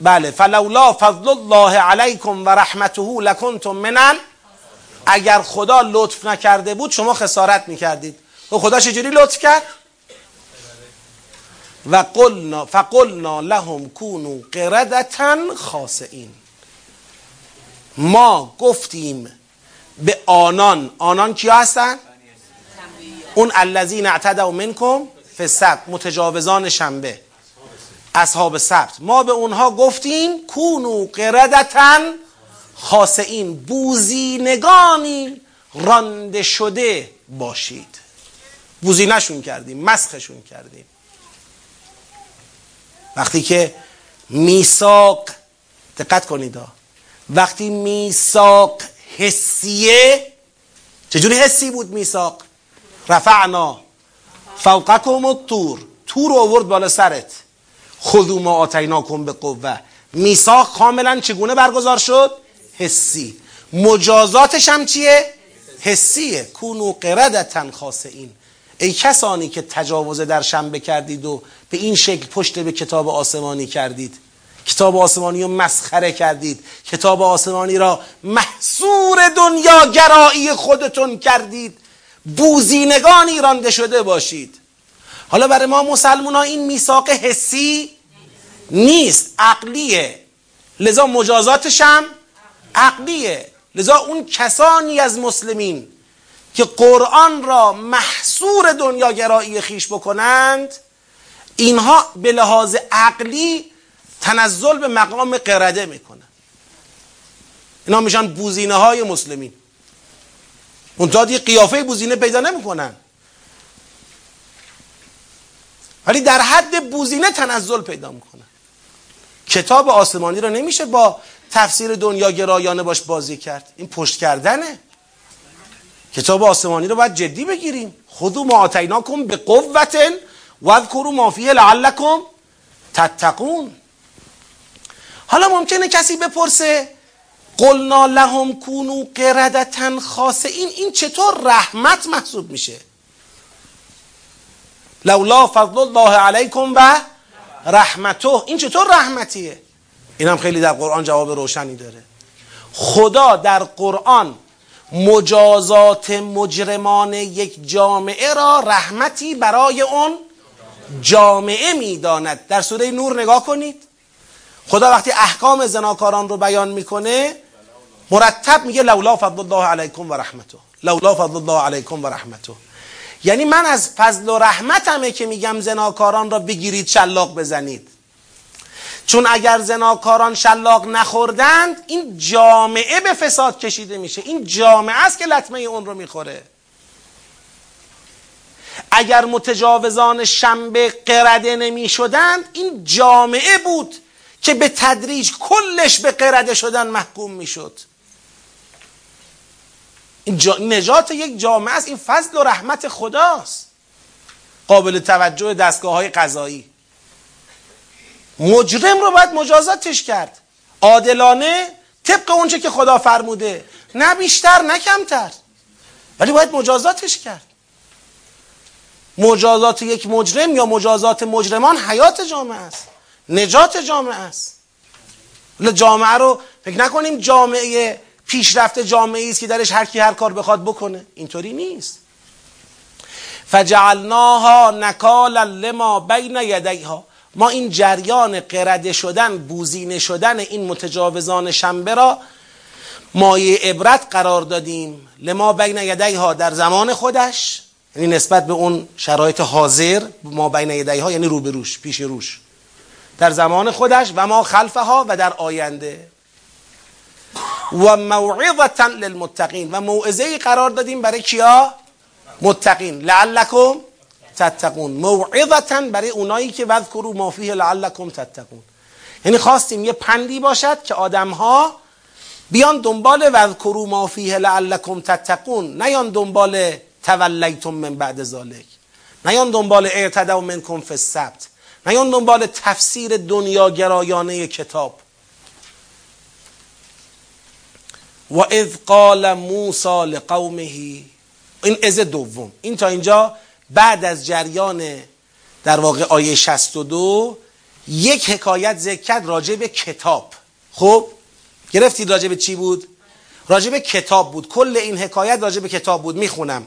[SPEAKER 1] بله فلولا فضل الله علیکم و رحمته لکنتم منن. اگر خدا لطف نکرده بود شما خسارت می‌کردید. و خدا چجوری لطف کرد؟ و قلنا فقلنا لهم کونو قردتا خاسئین. ما گفتیم به آنان آنان کیا هستن؟ اون الذین اعتدوا منکم فی السبت متجاوزان شنبه. اصحاب سبت. ما به اونها گفتیم کونو قردتن خاصین بوزینگانی رانده شده باشید. بوزینشون کردیم مسخشون کردیم. وقتی که میساق دقت کنید ها وقتی میساق حسیه چجوری حسی بود میساق رفعنا فوقکم الطور تور آورد بالا سرت. خذو ما آتیناکم به قوه میساق کاملا چگونه برگزار شد؟ حسی. مجازاتش هم چیه؟ حسیه. کونو قردتن خاصین ای کسانی که تجاوز در شنبه کردید و به این شکل پشت به کتاب آسمانی کردید. کتاب آسمانی رو مسخره کردید. کتاب آسمانی را محصور دنیا گرایی خودتون کردید. بوزینگانی رانده شده باشید. حالا برای ما مسلمان ها این میثاق حسی نیست. عقلیه. لذا مجازاتش هم عقلیه. لذا اون کسانی از مسلمین که قرآن را محصور دنیاگرایی خیش بکنند اینها به لحاظ عقلی تنزل به مقام قرده می‌کنن اینا میشن بوزینه های مسلمین. اونتا دیگه قیافه بوزینه پیدا نمی‌کنن. ولی در حد بوزینه تنزل پیدا می‌کنن کتاب آسمانی را نمیشه با تفسیر دنیا گرایانه باش بازی کرد. این پشت کردنه. کتاب آسمانی رو باید جدی بگیریم. خودو ما آتیناکم به قوتن و اذکروا ما فیه لعلکم تتقون. حالا ممکنه کسی بپرسه قلنا لهم کونو قردتن خاصه. این این چطور رحمت محسوب میشه؟ لولا فضل الله علیکم و رحمته. این چطور رحمتیه؟ این هم خیلی در قرآن جواب روشنی داره. خدا در قرآن مجازات مجرمان یک جامعه را رحمتی برای اون جامعه می‌داند. در سوره نور نگاه کنید. خدا وقتی احکام زناکاران رو بیان می‌کنه مرتب میگه لولا فضل الله علیکم و رحمته. لولا فضل الله علیکم و رحمته. یعنی من از فضل و رحمتمه که میگم زناکاران را بگیرید شلاق بزنید. چون اگر زناکاران شلاق نخوردند این جامعه به فساد کشیده میشه. این جامعه است که لطمه اون رو می‌خوره. اگر متجاوزان شنبه قرده نمی شدند این جامعه بود که به تدریج کلش به قرده شدن محکوم می‌شد. نجات یک جامعه است. این فضل و رحمت خداست. قابل توجه دستگاه های قضایی. مجرم رو باید مجازاتش کرد. عادلانه طبق اونچه که خدا فرموده. نه بیشتر نه کمتر. ولی باید مجازاتش کرد. مجازات یک مجرم یا مجازات مجرمان حیات جامعه است. نجات جامعه است. جامعه رو فکر نکنیم جامعه پیشرفت جامعه است که درش هر کی هر کار بخواد بکنه. اینطوری نیست. فجعلناها نکالا لما بین یدیها. ما این جریان قرده شدن بوزینه شدن این متجاوزان شنبه را مایه عبرت قرار دادیم. لما بین یدیها در زمان خودش یعنی نسبت به اون شرایط حاضر ما بین یدیها یعنی روبروش پیش روش. در زمان خودش و ما خلفها و در آینده. و موعظتا للمتقین. و موعظه قرار دادیم برای کیا؟ متقین. لعلکم تتقون. موعظتا برای اونایی که وذکروا ما فیه لعلکم تتقون. یعنی خواستیم یه پندی باشد که آدم ها بیان دنبال وذکروا ما فیه لعلکم تتقون. نیان دنبال تولیتم من بعد ذالک نیان دنبال اعتدوا منکم فی السبت. نیان دنبال تفسیر دنیا گرایانه کتاب. و اذ قال موسی لقومه این از دوم. این تا اینجا بعد از جریان در واقع آیه 62 یک حکایت ذکر راجع به کتاب. خب گرفتید راجع به چی بود؟ راجع به کتاب بود. کل این حکایت راجع به کتاب بود. می‌خونم.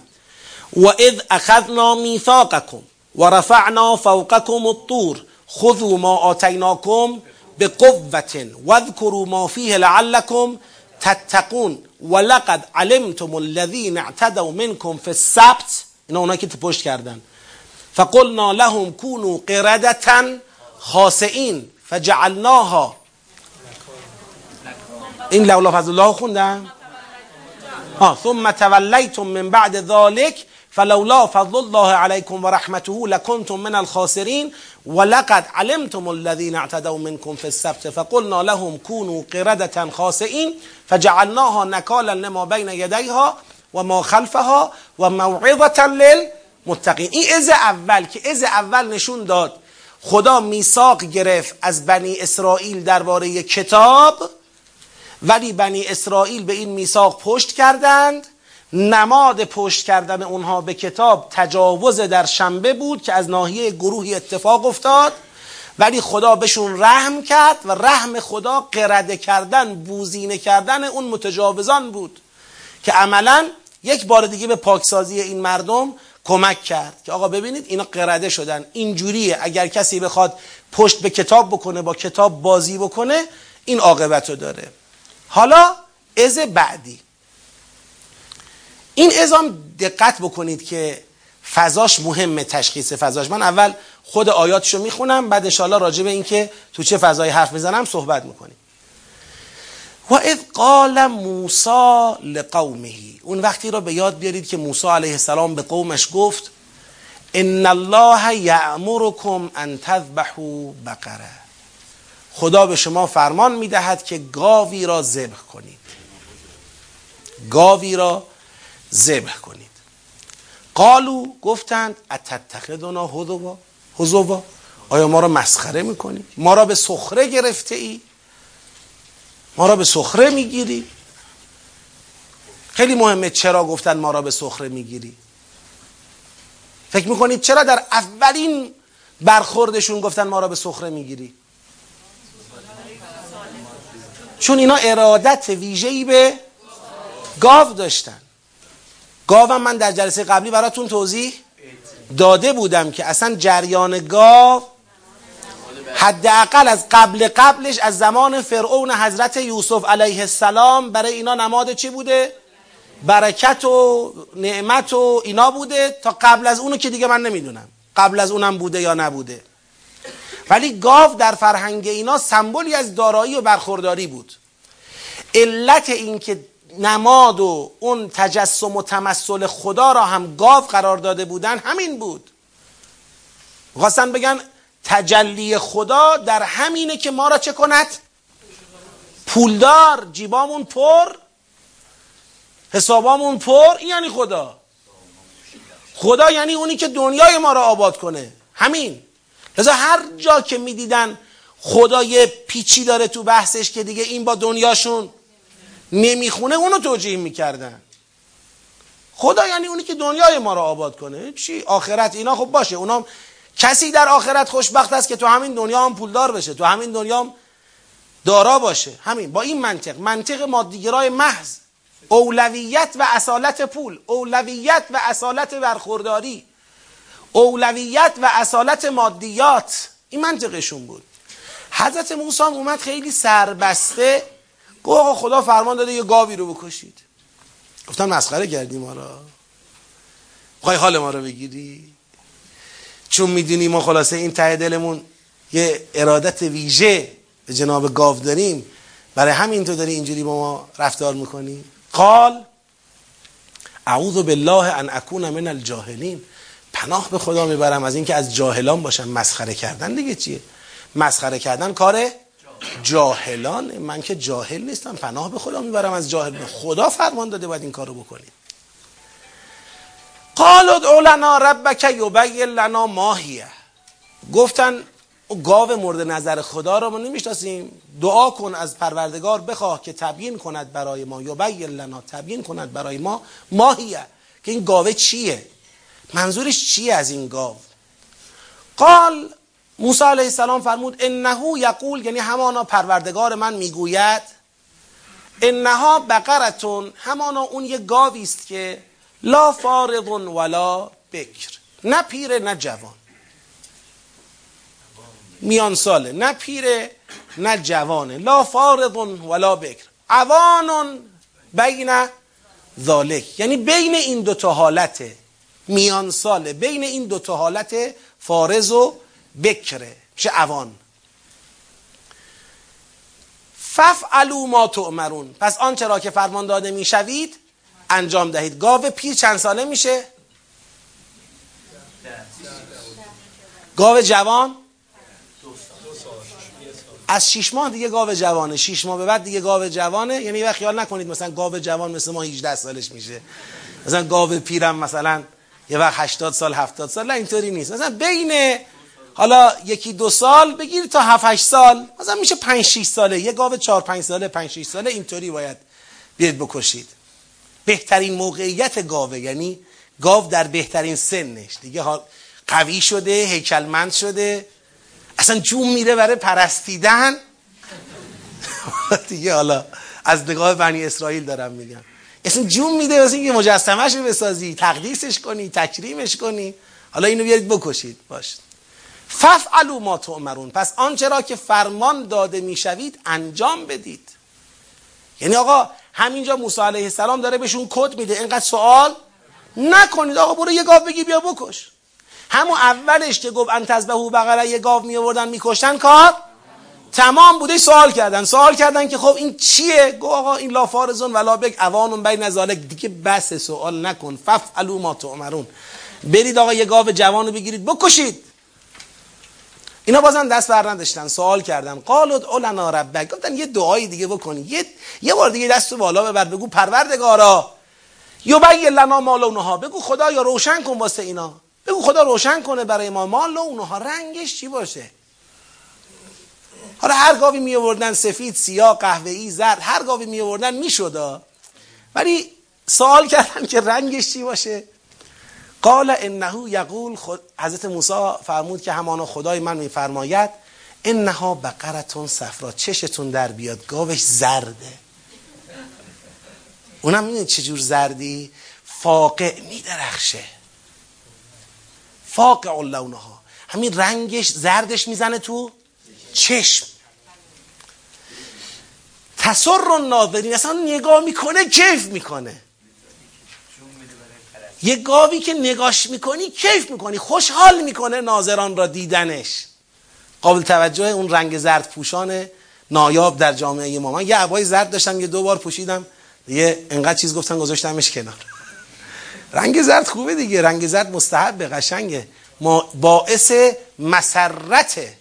[SPEAKER 1] و اذ اخذنا میثاقکم و رفعنا فوقکم الطور خذوا ما آتیناکم به قوت و ما فیه لعلکم تتقون ولقد علمتم الذين اعتدوا منكم في السبت. اینا اونایی که پشت کردن. فقلنا لهم كونوا قردة خاسئین. فجعلناها. این لولا فضل الله خوندن ها ثم تولیتم من بعد ذلك فلولا فضل الله عليكم ورحمته لكنتم من الخاسرين ولقد علمتم الذين اعتدوا منكم في السبت فقلنا لهم كونوا قردة خاسئين فجعلناها نكالا لما بين يديها وما خلفها وموعظة للمتقين. این از اول که از اول نشون داد خدا میثاق گرفت از بنی اسرائیل درباره کتاب ولی بنی اسرائیل به این میثاق پشت کردند نماد پشت کردن اونها به کتاب تجاوز در شنبه بود که از ناحیه گروهی اتفاق افتاد ولی خدا بهشون رحم کرد و رحم خدا قرده کردن بوزینه کردن اون متجاوزان بود که عملا یک بار دیگه به پاکسازی این مردم کمک کرد که آقا ببینید اینا قرده شدن اینجوریه اگر کسی بخواد پشت به کتاب بکنه با کتاب بازی بکنه این عاقبت داره. حالا از بعدی. این ازام دقت بکنید که فضاش مهمه تشخیص فضاش. من اول خود آیاتشو می‌خونم بعد انشاءالله راجع به این که تو چه فضایی حرف می‌زنم صحبت می‌کنیم. و اذ قال موسی لقومه. اون وقتی را به یاد بیارید که موسی علیه السلام به قومش گفت ان الله یأمرکم ان تذبحوا بقره. خدا به شما فرمان می‌دهد که گاوی را ذبح کنید. گاوی را ذبح کنید. قالو گفتند اتتخذنا هزوا هزوا آیا ما را مسخره می‌کنی؟ ما را به سخره گرفته ای ما را به سخره می‌گیری؟ خیلی مهمه چرا گفتن ما را به سخره می‌گیری. فکر می‌کنید چرا در اولین برخوردشون گفتن ما را به سخره می‌گیری؟ چون اینا ارادت ویژه‌ای به گاو داشتن. گاوم من در جلسه قبلی براتون توضیح داده بودم که اصلا جریان گاو حداقل از قبل قبلش از زمان فرعون حضرت یوسف علیه السلام برای اینا نماد چی بوده؟ برکت و نعمت و اینا بوده تا قبل از اونو که دیگه من نمی‌دونم. قبل از اونم بوده یا نبوده. ولی گاو در فرهنگ اینا سمبولی از دارایی و برخورداری بود. علت این که نماد و اون تجسم و تمثل خدا را هم گاو قرار داده بودن همین بود. خواستن بگن تجلی خدا در همینه که ما را چه کند؟ پولدار جیبامون پر حسابامون پر این یعنی خدا. خدا یعنی اونی که دنیای ما را آباد کنه. همین. لذا هر جا که می‌دیدن خدا یه پیچی داره تو بحثش که دیگه این با دنیاشون نمی‌خونه اونو توجیه می‌کردن. خدا یعنی اونی که دنیای ما رو آباد کنه. چی؟ آخرت اینا خب باشه. اونا کسی در آخرت خوشبخت است که تو همین دنیا هم پولدار بشه. تو همین دنیا هم دارا باشه. همین. با این منطق. منطق مادیگرای محض. اولویت و اصالت پول. اولویت و اصالت برخورداری. اولویت و اصالت مادیات. این منطقشون بود. حضرت موسی اومد خیلی سربسته گفت آقا خدا فرمان داده یه گاوی رو بکشید. گفتن مسخره کردی ما را خواهی حال ما رو بگیری؟ چون می‌دونی ما خلاصه این ته دلمون یه ارادت ویژه به جناب گاو داریم. برای همین تو داری اینجوری با ما رفتار می‌کنی. قال اعوذ بالله ان اکون من الجاهلین. پناه به خدا می‌برم از اینکه از جاهلان باشم. مسخره کردن دیگه چیه؟ مسخره کردن کاره؟ جاهلان من که جاهل نیستم پناه به خدا می‌برم از جاهل. خدا فرمان داده باید این کارو بکنیم قال ادعو لنا ربک یبین لنا ماهیه گفتن گاو مورد نظر خدا را ما نمی‌شناسیم. دعا کن از پروردگار بخواه که تبیین کند برای ما. یبین لنا تبیین کند برای ما. ماهیه که این گاوه چیه؟ منظورش چیه از این گاو؟ قال موسی علیه السلام فرمود انه یقول یعنی همانا پروردگار من می‌گوید انها بقرتون همانا اون یه گاوی است که لا فارغ ولا بکر نه پیره نه جوان. میان ساله نه پیره نه جوانه لا فارغ ولا بکر اوان بین ذالک. یعنی بین این دوتا حالت میان ساله بین این دوتا حالت فارز و بکره میشه اوان ففعلوا ما تؤمرون. پس آنچه را که فرمان داده می‌شوید انجام دهید. گاو پیر چند ساله میشه؟ گاو جوان؟ از شیش ماه دیگه گاو جوانه. شیش ماه به بعد دیگه گاو جوانه. یعنی وقت خیال نکنید مثلا گاو جوان مثل ما 18 سالش میشه. مثلا گاو پیرم مثلا یه وقت 80 سال 70 سال نه اینطوری نیست. مثلا بین حالا یکی دو سال بگیرید تا 7 8 سال. مثلا میشه 5 6 ساله. یه گاو 4 5 ساله 5 6 ساله اینطوری باید بیاد بکشید. بهترین موقعیت گاوه یعنی گاو در بهترین سنش. دیگه قوی شده هیکلمند شده. اصلا جون میره برای پرستیدن. دیگه حالا از نگاه بنی اسرائیل دارم میگم. اصلا جون میده واسه اینکه مجسمهش رو بسازی تقدیسش کنی تکریمش کنی. حالا اینو بیارید بکشید. باش. ففعلوا ما تؤمرون. پس آنچه را که فرمان داده می‌شوید انجام بدید. یعنی آقا همینجا موسی علیه السلام داره بهشون کد میده. اینقدر سوال نکنید. آقا برو یه گاو بگی بیا بکش. همون اولش که گفت ان تذبحوا بقره یه گاو می آوردن میکشتن کار تمام بوده. سوال کردن. سوال کردن که خب این چیه؟ گو آقا این لا فارزون ولا بک اوانون بین ذالک دیگه بس سوال نکن. ففعلوا ما تؤمرون. برید آقا یه گاو جوان رو بگیرید. بکشید. اینا بازم دست بر سوال کردن. قالوا اولنا ربک. گفتن یه دعایی دیگه بکنی یه یه بار دیگه دست بالا ببر. بگو پروردگارا. یبین لنا ما لونها. بگو خدایا روشن کن واسه اینا. بگو خدا روشن کنه برای ما. ما لونها رنگش چی باشه؟ حالا هر گاوی می آوردن سفید سیاه قهوه‌ای زرد هر گاوی می آوردن می‌شد ولی سوال کردن که رنگش چی باشه؟ قال انه یقول حضرت موسی فرمود که همانا خدای من میفرماید انها بقرتون صفرا چشتون در بیاد گاوش زرده. اونم می‌دونید چجور زردی؟ فاقع میدرخشه. فاقع لونها همین رنگش زردش می‌زنه تو چشم. تصر ناظرین اصلا نگاه می‌کنه کیف می‌کنه. یه گاوی که نگاش می‌کنی کیف می‌کنی خوشحال می‌کنه ناظران را دیدنش. قابل توجه اون رنگ زرد پوشان نایاب در جامعه ما. من یه عبای زرد داشتم یه دو بار پوشیدم. یه انقدر چیز گفتن گذاشتمش کنار. رنگ زرد خوبه دیگه. رنگ زرد مستحب قشنگه. ما باعث مسرته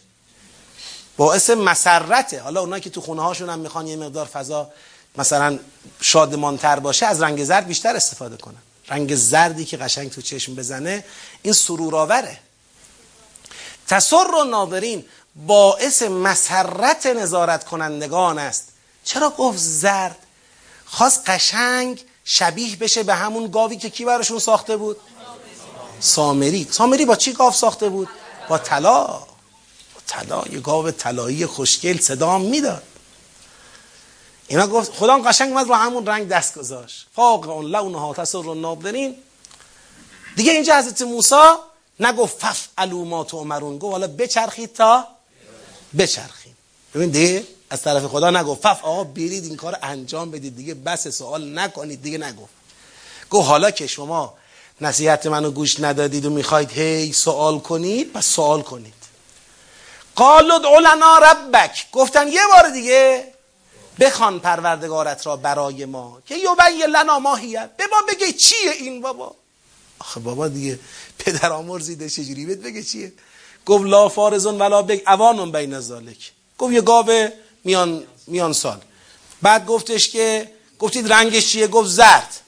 [SPEAKER 1] باعث مسرته حالا اونایی که تو خونه هاشون هم می‌خوان یه مقدار فضا مثلا شادمانتر باشه از رنگ زرد بیشتر استفاده کنن. رنگ زردی که قشنگ تو چشم بزنه این سروراوره تصر و ناظرین باعث مسرت نظارت کنندگان است. چرا گفت زرد؟ خواست قشنگ شبیه بشه به همون گاوی که کی براشون ساخته بود؟ سامری. سامری با چی گاو ساخته بود؟ با طلا. با طلا. یه گاو طلایی خوشگل صدام می‌داد. اینا گفت خدا قشنگ اومد رو همون رنگ دست گذاشت. فاق اون لونها تسر نابدرین دیگه اینجا حضرت موسی نگفت فف ما امرون گفت حالا بچرخید تا بچرخید ببین دیگه از طرف خدا نگفت فف آقا برید این کار انجام بدید دیگه بس سوال نکنید دیگه نگفت. گفت حالا که شما نصیحت منو گوش ندادید و می‌خواید هی سوال کنید پس سوال کنید. قالوا ادع ربک. گفتن یه بار دیگه بخوان پروردگارت را برای ما. که یبین لنا ماهیت به ما بگه چیه این بابا؟ آخه بابا دیگه پدر آمرزیده چجوری؟ بهت بگه چیه؟ گفت لا فارزون ولا بگ اوانون بین ذالک گفت یه گاو میان میان سال. بعد گفتش که گفتید رنگش چیه؟ گفت زرد.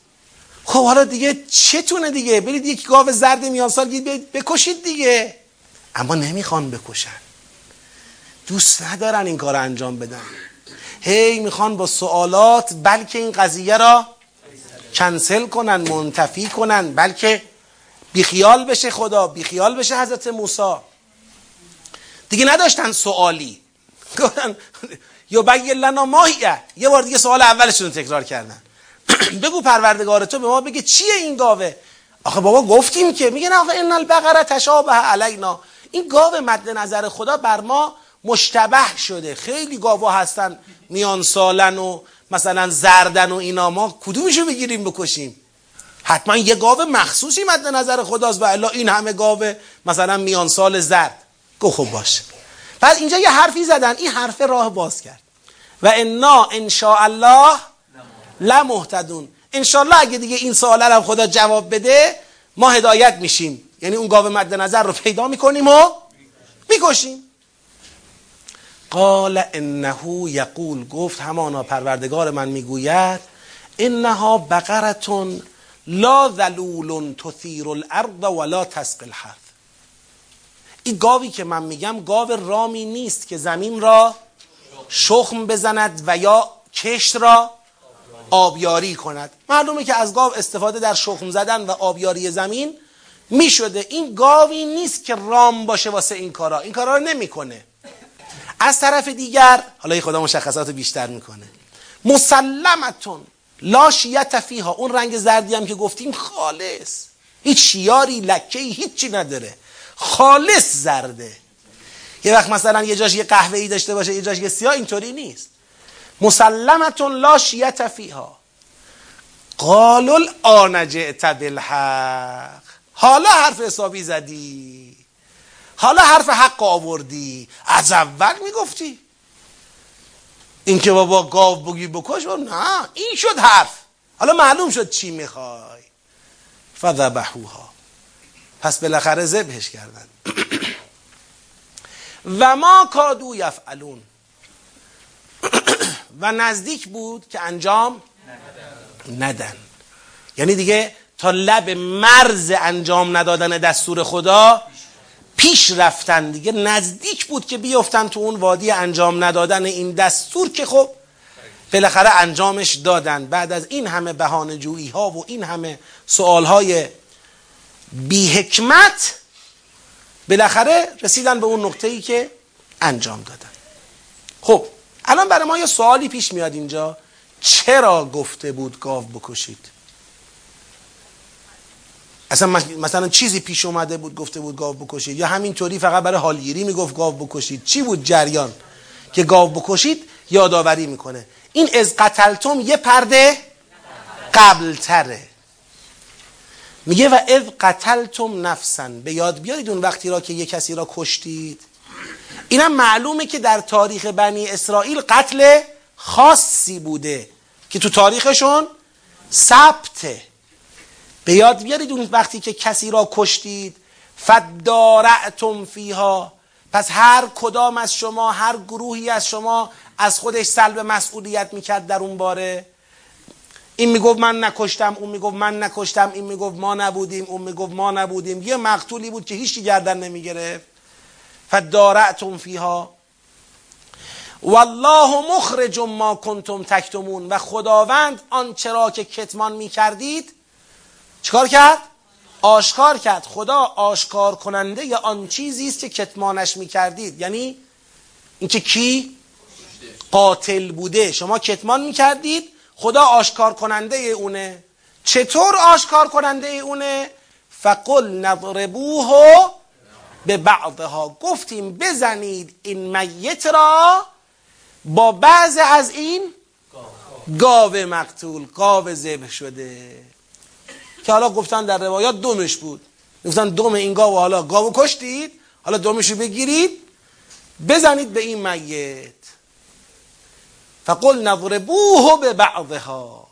[SPEAKER 1] خب حالا دیگه چتونه دیگه؟ برید یک گاو زرد میان سال بکشید دیگه. اما نمی‌خوان بکشن. دوست ندارن این کار انجام بدن. هی می‌خوان با سوالات بلکه این قضیه را کنسل کنن منتفی کنن بلکه بیخیال بشه خدا بیخیال بشه حضرت موسی. دیگه نداشتن سوالی. گفتن یا بگی لنا ماهیه. یه بار دیگه سوال اولشون تکرار کردن. بگو پروردگار تو به ما بگه چیه این گاوه؟ آخه بابا گفتیم که میگن آخه ان البقره تشابه علینا. این گاو مد نظر خدا بر ما مشتبه شده. خیلی گاوا هستن میان سالن و مثلا زردن و اینا. ما کدومشو بگیریم بکشیم؟ حتما یه گاو مخصوصی مد نظر خداست و الا این همه گاو مثلا میان سال زرد. گو خوب باشه. بعد اینجا یه حرفی زدن. این حرف راه باز کرد. و انا ان الله لمهتدون. انشالله اگه دیگه این سوال هم خدا جواب بده ما هدایت میشیم. یعنی اون گاو مد نظر رو پیدا می‌کنیم و می‌کشیم. قال انه یقول گفت همانا پروردگار من می‌گوید انها بقرتون لا ذلول تثیر الارض ولا تسقی الحرث. این گاوی که من میگم گاو رامی نیست که زمین را شخم بزند و یا کشت را آبیاری کند. معلومه که از گاو استفاده در شخم زدن و آبیاری زمین می‌شده. این گاوی نیست که رام باشه واسه این کارا. این کارا رو نمی‌کنه. از طرف دیگر حالا خدا مشخصات بیشتر می‌کنه. مسلمتون لا شیت فیها. اون رنگ زردی هم که گفتیم خالص. هیچ شیاری لکه هیچی نداره. خالص زرده. یه وقت مثلا یه جاش یه قهوه ای داشته باشه یه جاش یه سیاه اینطوری نیست. مسلمتون لا شیت فیها. قالوا الان جئت بالحق. حالا حرف حسابی زدی. حالا حرف حق آوردی؟ از اول می‌گفتی. این که بابا گاو بگی بکش نه این شد حرف. حالا معلوم شد چی می‌خوای. فذبحوها. پس بالاخره ذبحش کردن. و ما کادو یفعلون. و نزدیک بود که انجام ندن. یعنی دیگه تا لب مرز انجام ندادن دستور خدا پیش رفتن دیگه نزدیک بود که بیفتن تو اون وادی انجام ندادن این دستور که خب بالاخره انجامش دادن. بعد از این همه بهانه جویی ها و این همه سوال های بی حکمت بالاخره رسیدن به اون نقطه ای که انجام دادن. خب الان برای ما یه سوالی پیش میاد اینجا. چرا گفته بود گاو بکشید؟ اصلا مثلا چیزی پیش اومده بود گفته بود گاو بکشید. یا همینطوری فقط برای حالگیری می‌گفت گاو بکشید. چی بود جریان؟ که گاو بکشید یادآوری می‌کنه. این از قتلتم یه پرده قبل تره میگه و اذ قتلتم نفسن. به یاد بیارید اون وقتی را که یه کسی را کشتید. اینم معلومه که در تاریخ بنی اسرائیل قتل خاصی بوده که تو تاریخشون ثبته. به یاد بیارید اون وقتی که کسی را کشتید فدارعتم فیها. پس هر کدام از شما هر گروهی از شما از خودش سلب مسئولیت می‌کرد در اون باره. این می‌گفت من نکشتم اون می‌گفت من نکشتم این می‌گفت ما نبودیم اون می‌گفت ما نبودیم. یه مقتولی بود که هیچی گردن نمی‌گرفت. فدارعتم فیها. والله مخرج ما کنتم تکتمون. و خداوند آنچه را که کتمان می‌کردید چیکار کرد؟ آشکار کرد. خدا آشکار کننده یا آن چیزی است که کتمانش می‌کردید. یعنی اینکه کی؟ قاتل بوده. شما کتمان می‌کردید خدا آشکار کننده اونه. چطور آشکار کننده اونه؟ فقل نضربوه به بعضها. گفتیم بزنید این میت را با بعض از این گاو مقتول. گاو ذبح شده. که حالا گفتن در روایات دومش بود. گفتن دوم این گاو حالا گاو کشتید حالا دومشو بگیرید بزنید به این میت. فقل نضربوه به بعضها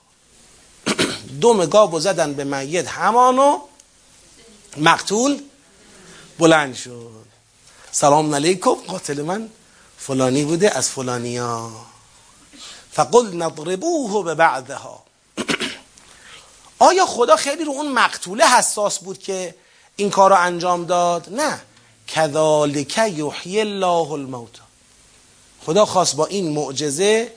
[SPEAKER 1] دوم گاو زدن به میت همانو مقتول بلند شد. سلام علیکم قاتل من فلانی بوده از فلانیا. فقل نضربوه به بعضها آیا خدا خیلی رو اون مقتوله حساس بود که این کار رو انجام داد؟ نه. کذالک یحیی الله الموت. خدا خواست با این معجزه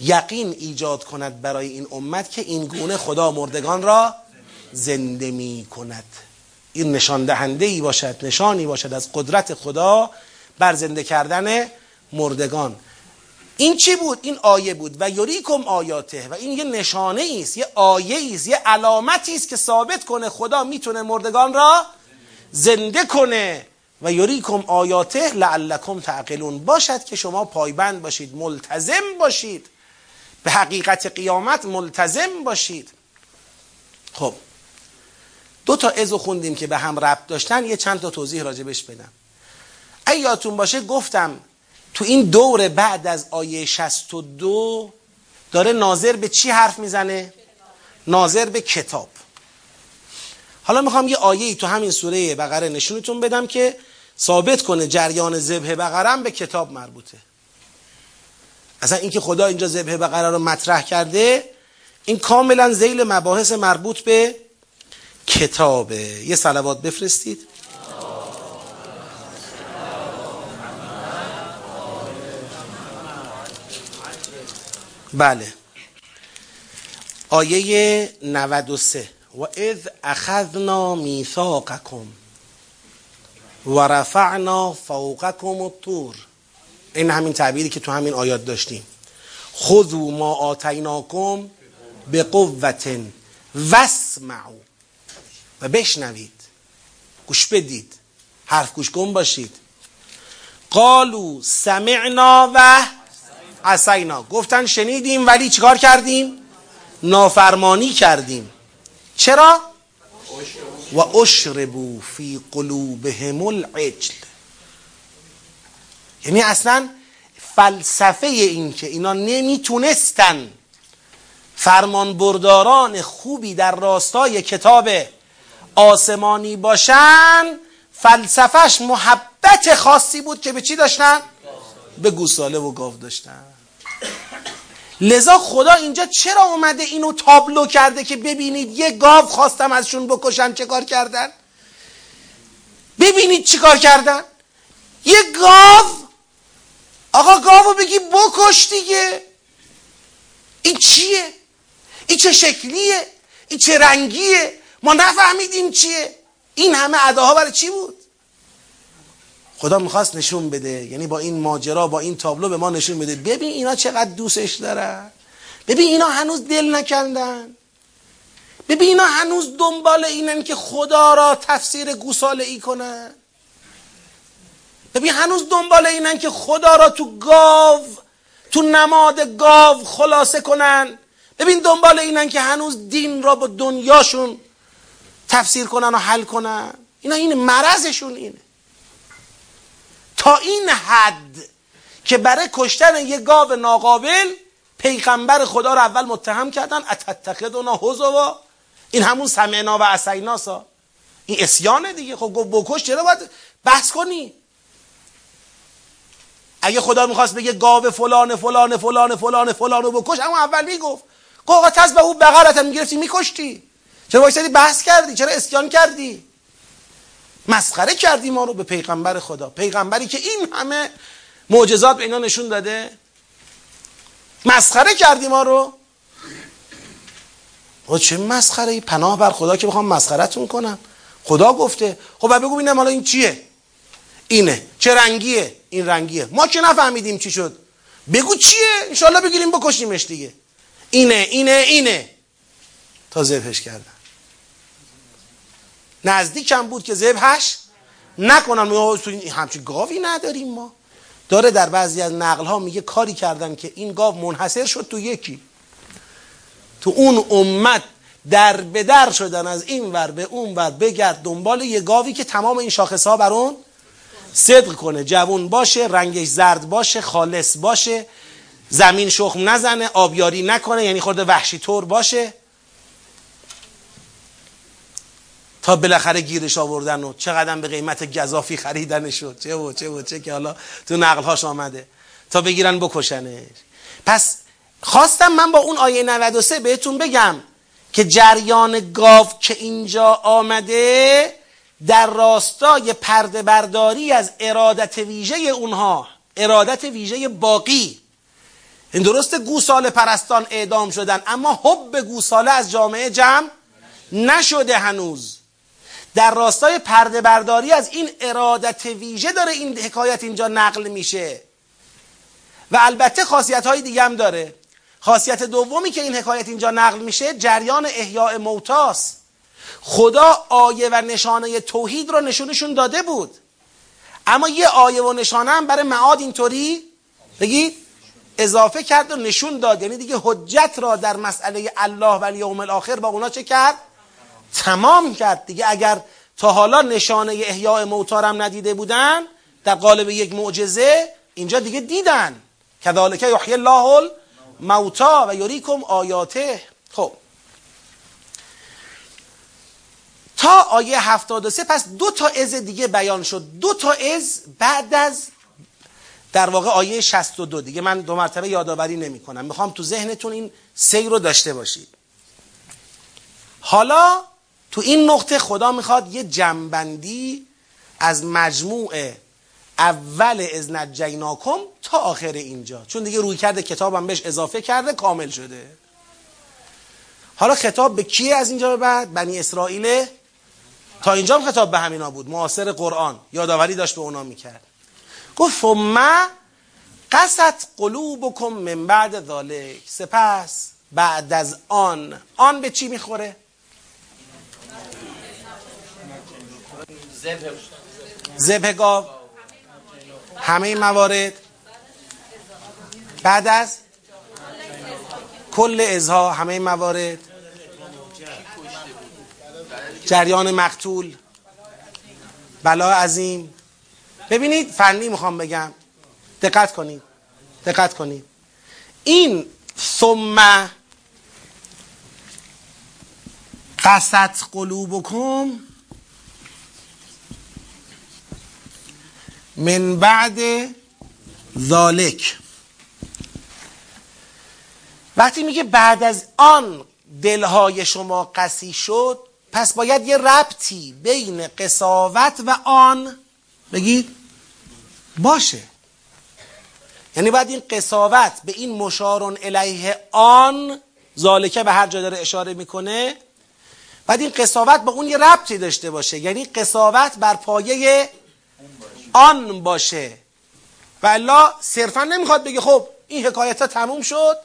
[SPEAKER 1] یقین ایجاد کند برای این امت که این گونه خدا مردگان را زنده می کند. این نشان دهنده ای باشد نشانی باشد از قدرت خدا بر زنده کردن مردگان. این چی بود؟ این آیه بود. و یریکم آیاته. و این یه نشانه است یه آیه است یه علامتی است که ثابت کنه خدا می‌تونه مردگان را زنده کنه. و یریکم آیاته لعلکم تعقلون. باشد که شما پایبند باشید ملتزم باشید. به حقیقت قیامت ملتزم باشید. خب دو تا ازو خوندیم که به هم ربط داشتن. یه چند تا توضیح راجبش بدم. اگه یادتون باشه گفتم تو این دور بعد از آیه 62 داره ناظر به چی حرف می‌زنه؟ ناظر به کتاب. حالا می‌خوام یه آیه تو همین سوره بقره نشونتون بدم که ثابت کنه جریان ذبح بقره به کتاب مربوطه. اصلا اینکه خدا اینجا ذبح بقره رو مطرح کرده این کاملا زیل مباحث مربوط به کتابه. یه صلوات بفرستید. بله. آیه 93 و اذ اخذنا میثاقکم و رفعنا فوقکم الطور. این همین تعبیری که تو همین آیات داشتیم. خذوا ما آتیناکم به قوت واسمعوا. و بشنوید. گوش بدید. حرف گوش کن باشید. قالو سمعنا و عصینا گفتن شنیدیم ولی چیکار کردیم؟ نافرمانی کردیم. چرا؟ و اشربو فی قلوبهم العجل. یعنی اصلا فلسفه این که اینا نمی‌تونستن فرمان برداران خوبی در راستای کتاب آسمانی باشن فلسفهش محبت خاصی بود که به چی داشتن؟ به گوساله و گاو داشتن. لذا خدا اینجا چرا اومده اینو تابلو کرده که ببینید یه گاو خواستم ازشون بکشن چه کار کردن؟ ببینید چی کار کردن؟ یه گاو! آقا گاوو بگی بکش دیگه! این چیه؟ این چه شکلیه؟ این چه رنگیه؟ ما نفهمیدیم چیه؟ این همه اداها برای چی بود؟ خدا می‌خواست نشون بده. یعنی با این ماجرا با این تابلو به ما نشون بده. ببین اینا چقدر دوستش دارن. ببین اینا هنوز دل نکندن. ببین اینا هنوز دنبال اینن که خدا را تفسیر گوساله ای کنن. ببین هنوز دنبال اینن که خدا را تو گاو تو نماد گاو خلاصه کنن. ببین دنبال اینن که هنوز دین را با دنیاشون تفسیر کنن و حل کنن. اینا این مرضشون اینه. تا این حد که برای کشتن یه گاو ناقابل پیغمبر خدا رو اول متهم کردن اتتخذنا هزوا این همون سمعنا و عصیناسا این اسیانه دیگه. خب گفت بکش چرا باید بحث کنی؟ اگه خدا می‌خواست بگه گاو فلان فلان فلان فلان فلان رو بکش اما اول می‌گفت. گفت تز به او بغرت می‌گرفتی میکشتی. چرا وایسادی بحث کردی؟ چرا اسیان کردی؟ مسخره کردی ما رو به پیغمبر خدا. پیغمبری که این همه معجزات به اینا نشون داده. مسخره کردی ما رو. و چه مسخره؟ ای پناه بر خدا که بخوام مسخرتون کنم. خدا گفته. خب بگو ببینم حالا این چیه؟ اینه. چه رنگیه؟ این رنگیه. ما که نفهمیدیم چی شد. بگو چیه؟ انشالله بگیریم بکشیمش دیگه. اینه اینه اینه. تا ذبحش کردن نزدیکم بود که ذبحش نکنن همچین گاوی نداریم ما. داره در بعضی از نقل ها میگه کاری کردن که این گاو منحصر شد تو یکی. تو اون امت در به در شدن از این ور به اون ور بگرد دنبال یه گاوی که تمام این شاخص ها بر اون صدق کنه. جوون باشه رنگش زرد باشه خالص باشه زمین شخم نزنه آبیاری نکنه یعنی خورده وحشی طور باشه. تا بالاخره گیرش آوردن و چقدر به قیمت گذافی خریدن شد. چه و چه و چه که حالا تو نقلهاش آمده. تا بگیرن بکشنش. پس خواستم من با اون آیه 93 بهتون بگم که جریان گاو که اینجا آمده در راستای پرده برداری از ارادت ویژه اونها ارادت ویژه باقی. این درست گوساله پرستان اعدام شدن اما حب گوساله از جامعه جمع نشده هنوز. در راستای پرده برداری از این ارادت ویژه داره این حکایت اینجا نقل میشه. و البته خاصیت های دیگه هم داره. خاصیت دومی که این حکایت اینجا نقل میشه جریان احیاء موتاست خدا آیه و نشانه توحید رو نشونشون داده بود. اما یه آیه و نشانه هم برای معاد اینطوری بگید اضافه کرد و نشون داد. یعنی دیگه حجت را در مسئله الله و یوم الاخر با اونا چه کرد؟ تمام کرد دیگه. اگر تا حالا نشانه احیاء موتارم ندیده بودن در قالب یک معجزه اینجا دیگه دیدن. کذالک یحیی الله الموتا و یریکم آیاته. خب. تا آیه 73 پس دو تا از دیگه بیان شد. دو تا از بعد از در واقع آیه 62 دیگه من دو مرتبه یادآوری نمی کنم می‌خوام تو ذهنتون این سیر رو داشته باشید. حالا تو این نقطه خدا می‌خواد یه جنبندی از مجموع اول از نجیناکم تا آخر اینجا. چون دیگه روی کرده کتابم بهش اضافه کرده کامل شده. حالا خطاب به کیه از اینجا به بعد؟ بنی اسرائیل؟ تا اینجا هم خطاب به همینا بود. معاصر قرآن. یادآوری داشت به اونا می‌کرد. گفت فما قصد قلوبکم من بعد ذالک سپس بعد از آن آن به چی می‌خوره؟ زبه گاو همه موارد بعد از کل ازها همه موارد جریان مقتول بلا عظیم. ببینید فنی می‌خوام بگم. دقت کنید. دقت کنید. این ثم قصد قلوبکم من بعد ذالک. وقتی میگه بعد از آن دلهای شما قسی شد پس باید یه ربطی بین قصاوت و آن بگید باشه. یعنی باید این قصاوت به این مشارون الیه آن ذالکه به هر جا داره اشاره می‌کنه بعد این قصاوت با اون یه ربطی داشته باشه. یعنی قصاوت بر پایه آن باشه. و الله صرفا نمی‌خواد بگه خب این حکایت ها تموم شد.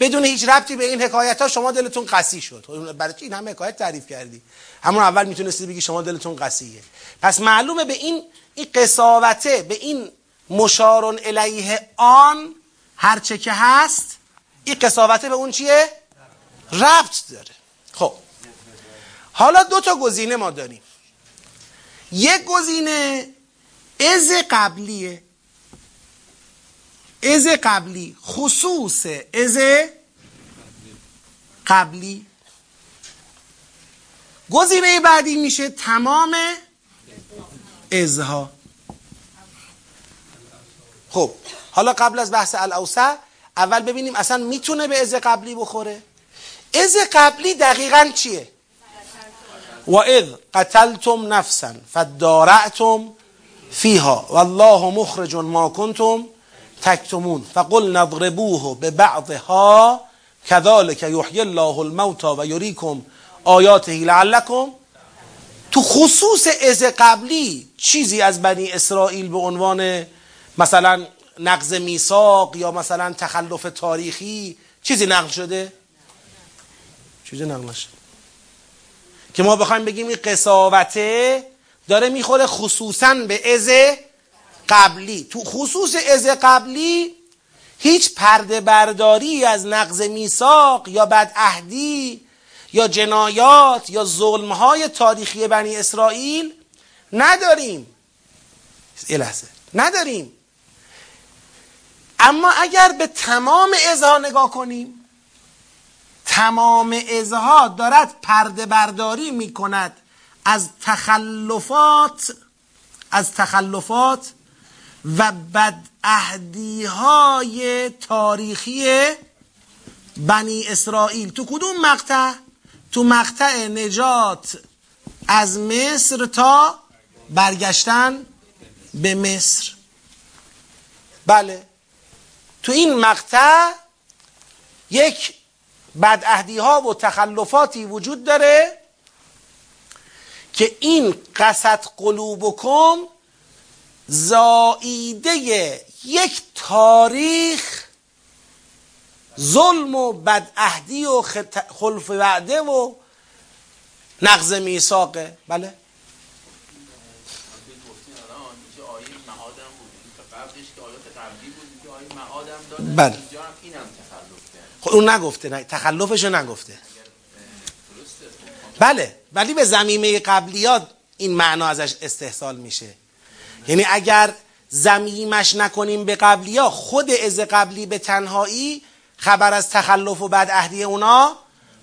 [SPEAKER 1] بدون هیچ ربطی به این حکایت ها شما دلتون قسی شد. خب برای چی این همه حکایت تعریف کردی؟ همون اول می‌تونستی بگی شما دلتون قسیه پس معلومه به این این قصاوته به این مشارون الیه آن هرچه که هست این قصاوته به اون چیه؟ ربط داره. خب. حالا دو تا گزینه ما داریم. یک گزینه از قبلیه از قبلی خصوص از قبلی گزینه بعدی میشه تمام ازها خب حالا قبل از بحث الاوسع اول ببینیم اصلا می‌تونه به از قبلی بخوره از قبلی دقیقا چیه و اذ قتلتم نفسا فدارعتم فیها. والله مخرج ما کنتم تکتمون. فقل نضربوه به بعضها كذلك یحیی الله الموتى و یریکم آیاته لعلکم. تو خصوص از قبلی چیزی از بنی اسرائیل به عنوان مثلا نقض میثاق یا مثلا تخلف تاریخی چیزی نقل شده؟ چیزی نقل نشده. که ما بخوایم بگیم این قصاوته داره می‌خوره خصوصا به از قبلی. تو خصوص از قبلی هیچ پرده برداری از نقض میثاق یا بدعهدی یا جنایات یا ظلمهای تاریخی بنی اسرائیل نداریم. لحظه. نداریم. اما اگر به تمام ازها نگاه کنیم تمام ازها دارد پرده برداری می کند از تخلفات از تخلفات و بدعهدی های تاریخی بنی اسرائیل. تو کدوم مقطع؟ تو مقطع نجات از مصر تا برگشتن به مصر. بله. تو این مقطع یک بدعهدی ها و تخلفاتی وجود داره که این قصد قلوبکم زائیده یک تاریخ ظلم و بدعهدی و خلف وعده و نقض میثاقه بله. بله. خب اون نگفته نه تخلفشو نگفته. بله. ولی به زمینه قبلیات این معنا ازش استحصال میشه. یعنی اگر زمیمش نکنیم به قبلیا خود از قبلی به تنهایی خبر از تخلف و بد عهدی اونا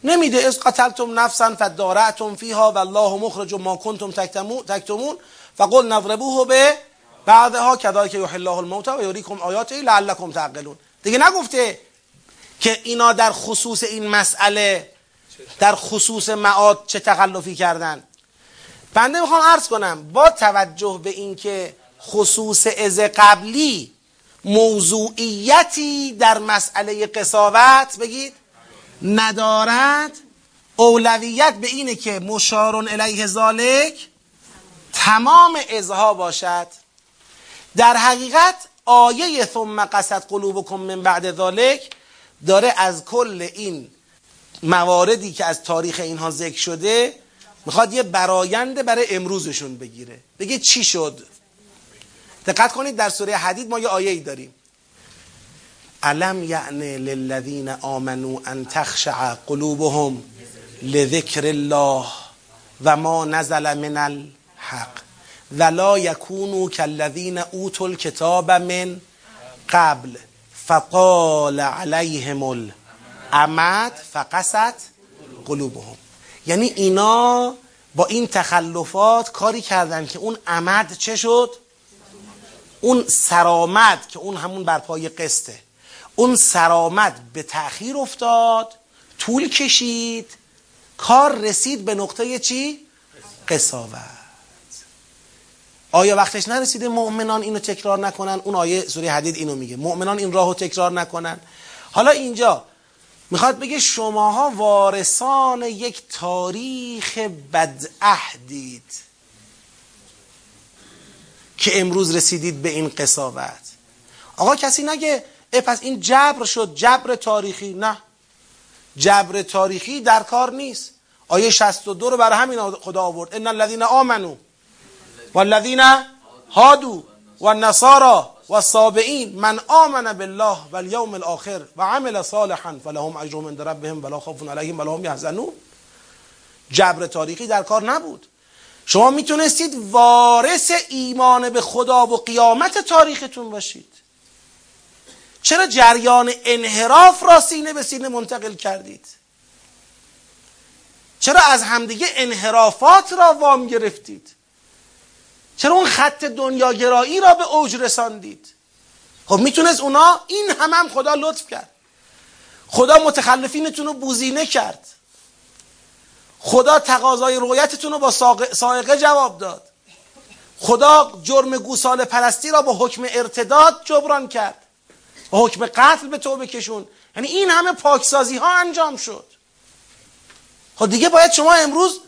[SPEAKER 1] نمیده. از قتلتم نفسا فدارعتم فیها والله مخرج ما کنتم تکتمون. فقل نضربوه به بعدها کذالک یحیی الله الموتى و یریکم آیاته لعلکم تعقلون. دیگه نگفته که اینا در خصوص این مسئله در خصوص معاد چه تخلفی کردن. بنده می‌خوام عرض کنم با توجه به اینکه خصوص از قبلی موضوعیتی در مسئله قصاوت بگید ندارد اولویت به اینه که مشارون الیه ذالک تمام ازها باشد. در حقیقت آیه ثم قصد قلوبکم من بعد ذالک داره از کل این مواردی که از تاریخ اینها ذکر شده می‌خواد یه براینده برای امروزشون بگیره. بگه چی شد؟ دقت کنید در سوره حدید ما یه آیه ای داریم. علم یعنی للذین آمنوا ان تخشع قلوبهم لذکر الله و ما نزل من الحق ولا یکونوا کالذین اوتوا الکتاب من قبل فقال علیهم الامد فقست قلوبهم. یعنی اینا با این تخلفات کاری کردن که اون امد چه شد؟ اون سرامد که اون همون برپای قسته اون سرامد به تأخیر افتاد طول کشید کار رسید به نقطه چی؟ قصاوت. آیا وقتش نرسیده مؤمنان اینو تکرار نکنن؟ اون آیه سوره حدید اینو میگه. مؤمنان این راهو تکرار نکنن. حالا اینجا می‌خواد بگه شماها وارثان یک تاریخ بدعهدید که امروز رسیدید به این قصاوت. آقا کسی نگه ای پس این جبر شد جبر تاریخی. نه. جبر تاریخی در کار نیست. آیه 62 رو برای همین خدا آورد. ان الذين آمنوا والذین هادو والنصارى والصابئین من آمن بالله والیوم الاخر و عمل صالحا فلهم اجرهم عند ربهم ولا خوف علیهم ولا هم یحزنون. جبر تاریخی در کار نبود. شما می‌تونستید وارث ایمان به خدا و قیامت تاریختون باشید. چرا جریان انحراف را سینه به سینه منتقل کردید؟ چرا از همدیگه انحرافات را وام گرفتید؟ چرا اون خط دنیاگرایی را به اوج رساندید؟ خب می‌تونست اونا این هم هم خدا لطف کرد. خدا متخلفینتون رو بوزینه کرد. خدا تقاضای رویتتون رو با سائقه جواب داد. خدا جرم گوساله پرستی را با حکم ارتداد جبران کرد. با حکم قتل به توبه کشون. یعنی این همه پاکسازی ها انجام شد. خب دیگه باید شما امروز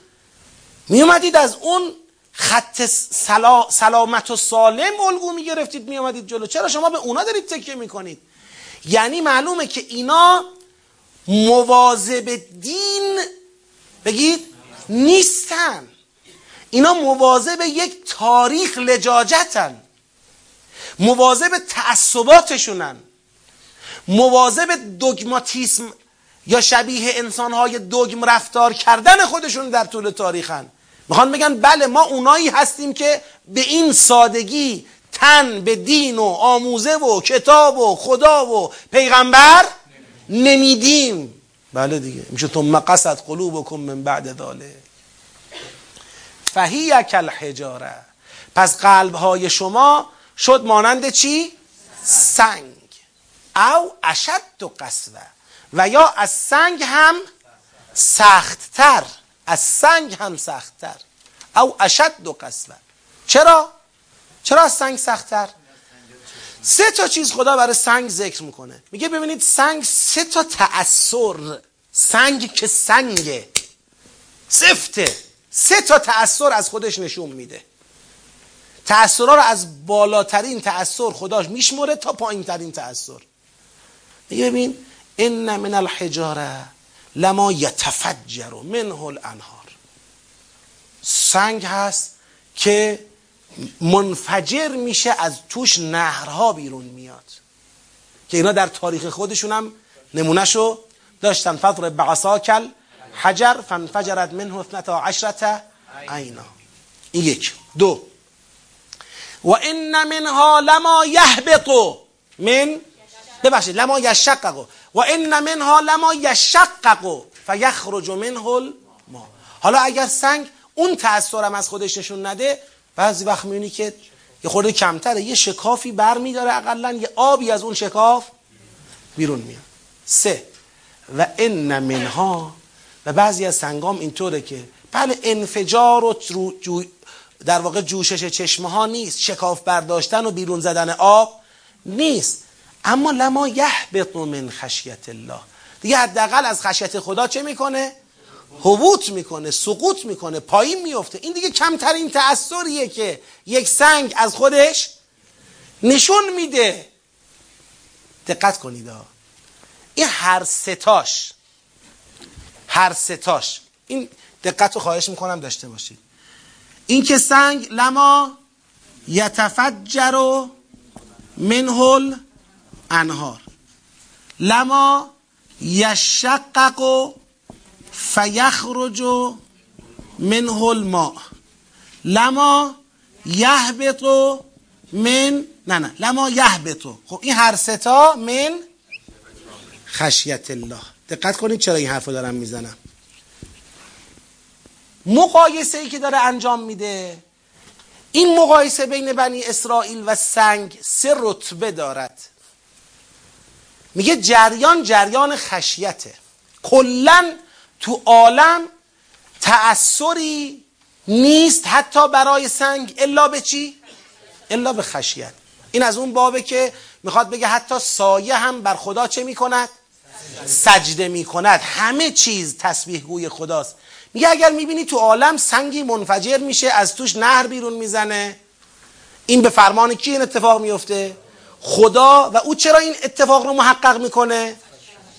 [SPEAKER 1] می اومدید از اون خط سلا سلامت و سالم الگو می گرفتید می اومدید جلو. چرا شما به اونا دارید تکیه می کنید یعنی معلومه که اینا مواظب دین بگید نیستن. اینا مواظب یک تاریخ لجاجتن. مواظب تعصباتشونن. مواظب دوگماتیسم یا شبیه انسانهای دوگم رفتار کردن خودشون در طول تاریخن. می‌خوان بگن بله ما اونایی هستیم که به این سادگی تن به دین و آموزه و کتاب و خدا و پیغمبر نمیدیم. بله دیگه میشه ثم قصد قلوبکم من بعد ذاله فهی کل حجاره پس قلب های شما شد مانند چی؟ سنگ. او اشد و قصوه و یا از سنگ هم سختتر. از سنگ هم سختتر. او اشد و قصوه چرا؟ چرا از سنگ سختتر؟ سه تا چیز خدا برای سنگ ذکر می‌کنه. میگه ببینید سنگ سه تا تأثیر سنگ که سنگه. سفته. سه تا تأثیر از خودش نشون میده. تأثیرها رو از بالاترین تأثیر خداش میشمره تا پایین ترین تأثیر میگه ببین ان من الحجاره. لما یتفجر منه الانهار. سنگ هست که منفجر میشه از توش نهرها بیرون میاد. که اینا در تاریخ خودشون هم نمونهشو داشتن. فضر بعصاکل حجر فانفجرت منه اثنتا عشرت عینا. این یک. دو. و این منها لما یهبط من؟ ببخشید لما یشقق و این منها لما یشقق فیخرج منه الماء حالا اگر سنگ اون تأثیرم از خودش نشون نده بعضی وقت می‌بینی که یه خورده کمتره یه شکافی بر میداره اقلا یه آبی از اون شکاف بیرون میاد سه و ان منها و بعضی از سنگام اینطوره که بله انفجار و در واقع جوشش چشمه ها نیست شکاف برداشتن و بیرون زدن آب نیست اما لما یهبط من خشیت الله. دیگه حداقل از خشیت خدا چه می‌کنه؟ حبوط می‌کنه سقوط می‌کنه پایین میفته این دیگه کمترین تأثیریه که یک سنگ از خودش نشون میده. دقت کنید این هر ستاش هر ستاش. این دقت رو خواهش می‌کنم داشته باشید. این که سنگ لما یتفجر منه انهار. لما یشقق فیخرج منه الماء. لما یهبط من نه نه. لما یهبط. خب این هر ستا من خشیت الله. دقت کنید چرا این حرف رو دارم می‌زنم. مقایسه ای که داره انجام میده این مقایسه بین بنی اسرائیل و سنگ سه رتبه دارد. میگه جریان جریان خشیته. کلا تو عالم تأثری نیست حتی برای سنگ. الا به چی؟ الا به خشیت. این از اون بابه که می‌خواد بگه حتی سایه هم بر خدا چه می‌کند؟ سجده می‌کند. همه چیز تسبیح گوی خداست. میگه اگر می‌بینی تو عالم سنگی منفجر میشه از توش نهر بیرون می‌زنه. این به فرمان کی این اتفاق میفته؟ خدا و او چرا این اتفاق رو محقق می‌کنه؟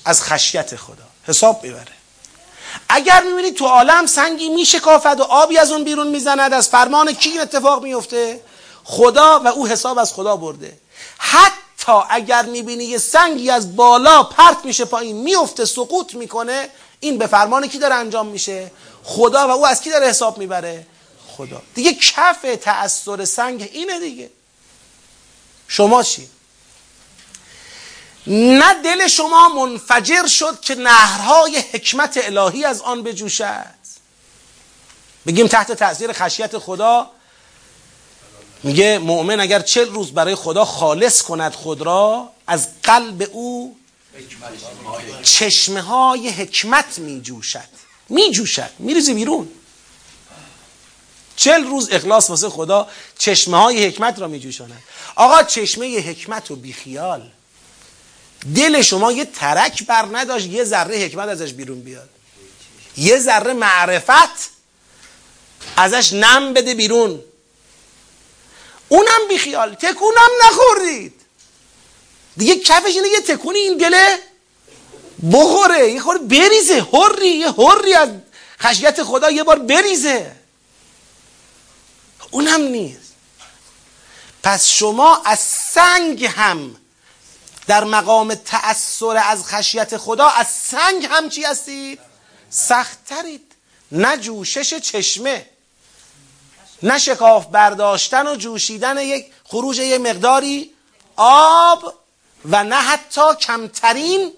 [SPEAKER 1] از خشیت خدا. حساب می‌بره. اگر می‌بینید تو عالم سنگی میشکافد و آبی از اون بیرون می‌زند از فرمان کی این اتفاق میفته خدا و او حساب از خدا برده. حتی اگر می‌بینی یه سنگی از بالا پرت میشه پایین میفته سقوط می‌کنه این به فرمان کی داره انجام میشه؟ خدا و او از کی داره حساب می‌بره؟ خدا. دیگه کف تأثیر سنگ اینه دیگه. شما چی؟ نه دل شما منفجر شد که نهرهای حکمت الهی از آن بجوشد. بگیم تحت تاثیر خشیت خدا. میگه مؤمن اگر چل روز برای خدا خالص کند خود را از قلب او چشمه های حکمت می جوشد می بیرون. چل روز اخلاص واسه خدا چشمه های حکمت را می جوشاند آقا چشمه حکمت و بیخیال. دل شما یه ترک بر نداشت یه ذره حکمت ازش بیرون بیاد. یه ذره معرفت ازش نم بده بیرون. اونم بیخیال. تکونم نخوردید. دیگه کفش اینه یه تکونی این دله بخوره. یه خورده بریزه. هری یه هری از خشیت خدا یه بار بریزه. اونم نیست. پس شما از سنگ هم در مقام تأثیر از خشیت خدا از سنگ هم چی هستید؟ سختترید. نه جوشش چشمه نه شکاف برداشتن و جوشیدن یک خروج یک مقداری آب و نه حتی کمترین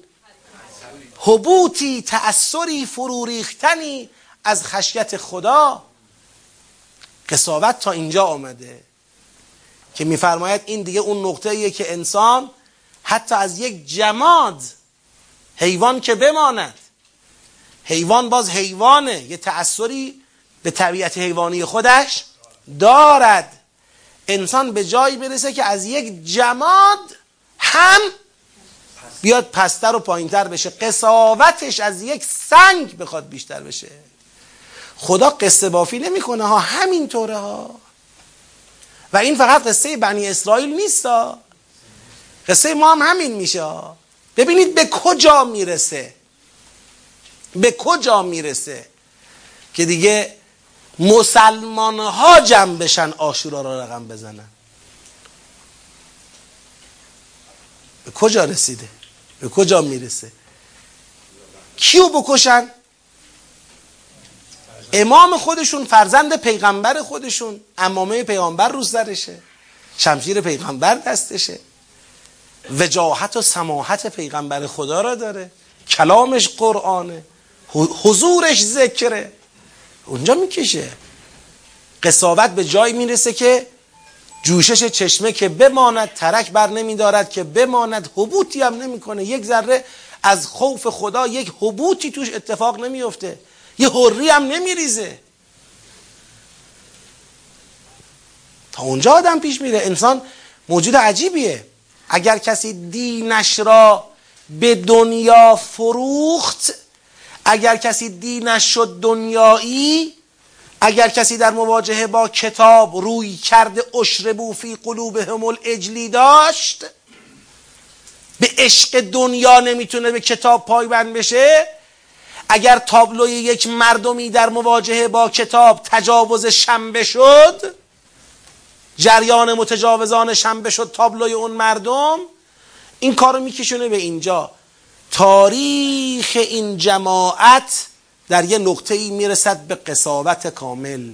[SPEAKER 1] حبوطی تأثری فرو ریختنی از خشیت خدا. قصاوت تا اینجا آمده که میفرماید این دیگه اون نقطه که انسان حتی از یک جماد حیوان که بماند حیوان باز حیوانه یه تأثری به طبیعت حیوانی خودش دارد. انسان به جایی برسه که از یک جماد هم بیاد پستر و پایینتر بشه قصاوتش از یک سنگ بخواد بیشتر بشه. خدا قصه بافی نمی‌کنه ها همینطوره ها. و این فقط قصه بنی اسرائیل نیست ها. قصه ما هم همین میشه ببینید به کجا می‌رسه. به کجا می‌رسه که دیگه مسلمان ها جمع بشن آشورا را رقم بزنن. به کجا رسیده؟ به کجا می‌رسه؟ کیو بکشن؟ امام خودشون فرزند پیغمبر خودشون امامه پیغمبر رو سرشه شمشیر پیغمبر دستشه. وجاهت و سماحت پیغمبر خدا را داره. کلامش قرآنه. حضورش ذکره. اونجا می‌کشه. قصاوت به جای می‌رسه که جوشش چشمه که بماند ترک بر نمیدارد که بماند. حبوطی هم نمی‌کنه. یک ذره از خوف خدا یک حبوطی توش اتفاق نمیفته یه حری هم نمیریزه. تا اونجا آدم پیش میره. انسان موجود عجیبیه. اگر کسی دینش را به دنیا فروخت اگر کسی دینش شد دنیایی اگر کسی در مواجهه با کتاب روی کرده اشربو فی قلوبهم الاجلی داشت به عشق دنیا نمی‌تونه به کتاب پایبند بشه اگر تابلوی یک مردمی در مواجهه با کتاب تجاوز شنبه شد جریان متجاوزان شنبه شد تابلوی اون مردم این کارو میکشونه به اینجا. تاریخ این جماعت در یه نقطه ای می‌رسد به قصاوت کامل.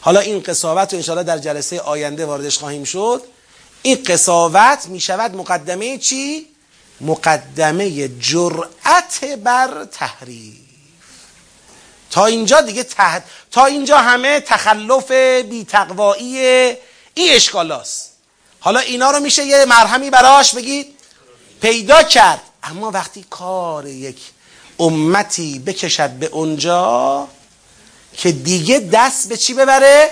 [SPEAKER 1] حالا این قصاوت رو انشاءالله در جلسه آینده واردش خواهیم شد. این قصاوت می‌شود مقدمه چی؟ مقدمه جرأت بر تحریف. تا اینجا دیگه تحت... تا اینجا همه تخلف بیتقوایی این اشکالاست. حالا اینا رو میشه یه مرهمی براش بگید؟ پیدا کرد. اما وقتی کار یک امتی بکشد به اونجا که دیگه دست به چی ببره؟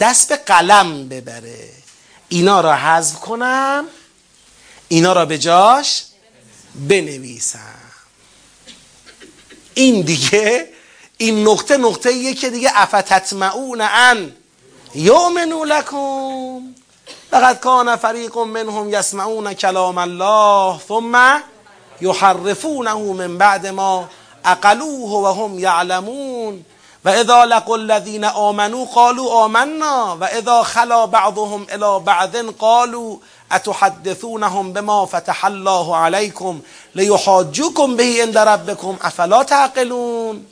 [SPEAKER 1] دست به قلم ببره. اینا را حذف کنم. اینا را به جاش بنویسم. این دیگه این نقطه نقطه ایه که دیگه افتتمعون ان یؤمنوا لکم. فقد کان فریق منهم یسمعون کلام الله ثم یحرفونه من بعد ما اقلوه و هم یعلمون. و اذا لقوا الذین آمنوا قالوا آمنا و اذا خلا بعضهم الى بعض قالوا اتحدثونهم بما فتح الله عليكم لیحاجوکم به عند ربکم افلا تعقلون؟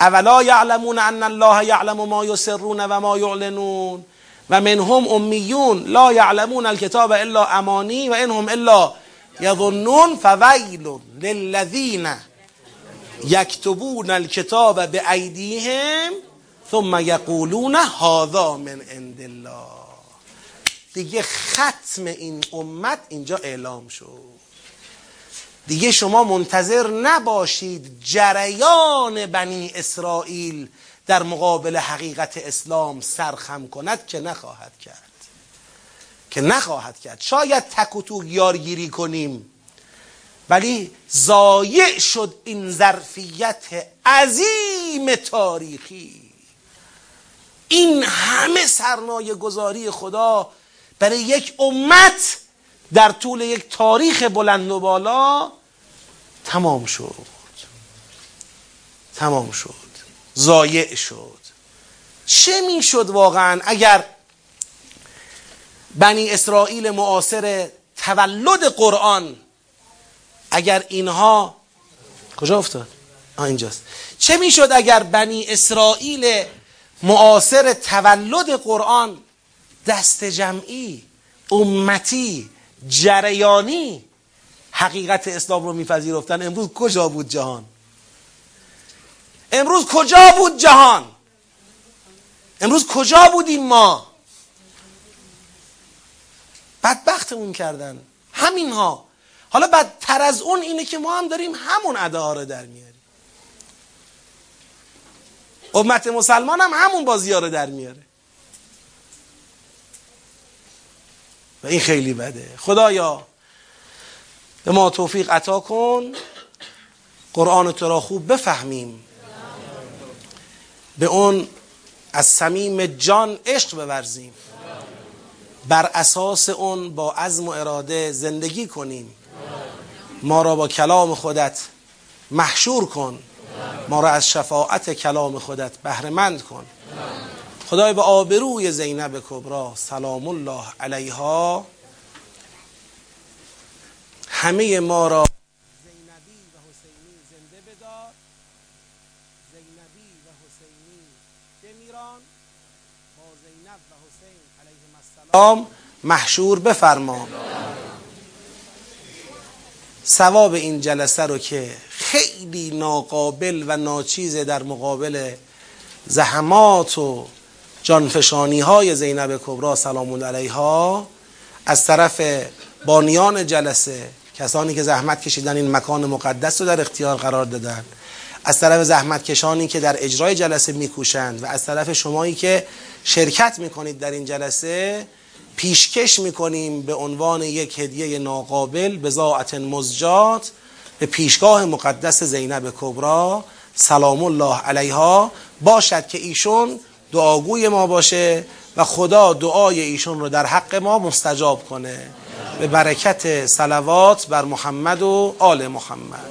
[SPEAKER 1] اولا یعلمون ان الله یعلم ما یسرون و ما یعلنون و منهم امیون لا یعلمون الكتاب الا امانی و انهم الا یظنون فویل للذین یکتبون الكتاب به ایدیهم ثم یقولون هذا من عند الله. دیگه ختم این امت اینجا اعلام شد. دیگه شما منتظر نباشید جریان بنی اسرائیل در مقابل حقیقت اسلام سرخم کند که نخواهد کرد. که نخواهد کرد. شاید تک و یارگیری کنیم ولی زایع شد این ظرفیت عظیم تاریخی. این همه سرمایه گذاری خدا برای یک امت در طول یک تاریخ بلند و بالا تمام شد. تمام شد. زایع شد. چه می شد واقعا اگر بنی اسرائیل معاصر تولد قرآن اگر اینها کجا افتاد؟ آه اینجاست. چه می‌شد اگر بنی اسرائیل معاصر تولد قرآن دست جمعی امتی جریانی حقیقت اسلام رو میپذیرفتن. امروز کجا بود جهان؟ امروز کجا بود جهان؟ امروز کجا بودیم ما؟ بدبختمون کردن. همین ها حالا بدتر از اون اینه که ما هم داریم همون ادعا رو در میاریم. امت مسلمان هم همون بازی رو در میاره. و این خیلی بده. خدایا به ما توفیق عطا کن قرآن تو را خوب بفهمیم. به اون از صمیم جان عشق بورزیم. بر اساس اون با عزم و اراده زندگی کنیم. ما را با کلام خودت محشور کن. ما را از شفاعت کلام خودت بهرمند کن. خدای به آبروی زینب کبرا سلام الله علیها. همه ما را زینبی و حسینی زنده بدار. زینبی و حسینی بمیران با زینب و حسین علیهم السلام محشور بفرما ثواب این جلسه رو که خیلی ناقابل و ناچیزه در مقابل زحمات و جانفشانی های زینب کبرا سلام علیها از طرف بانیان جلسه کسانی که زحمت کشیدن این مکان مقدس رو در اختیار قرار دادن از طرف زحمت کشانی که در اجرای جلسه میکوشند و از طرف شمایی که شرکت می‌کنید در این جلسه پیشکش می‌کنیم به عنوان یک هدیه ناقابل به ذاعت مزجات به پیشگاه مقدس زینب کبرا سلام الله علیها. باشد که ایشون دعاگوی ما باشه و خدا دعای ایشون رو در حق ما مستجاب کنه. به برکت صلوات بر محمد و آل محمد.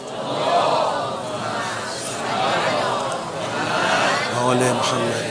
[SPEAKER 1] آل محمد.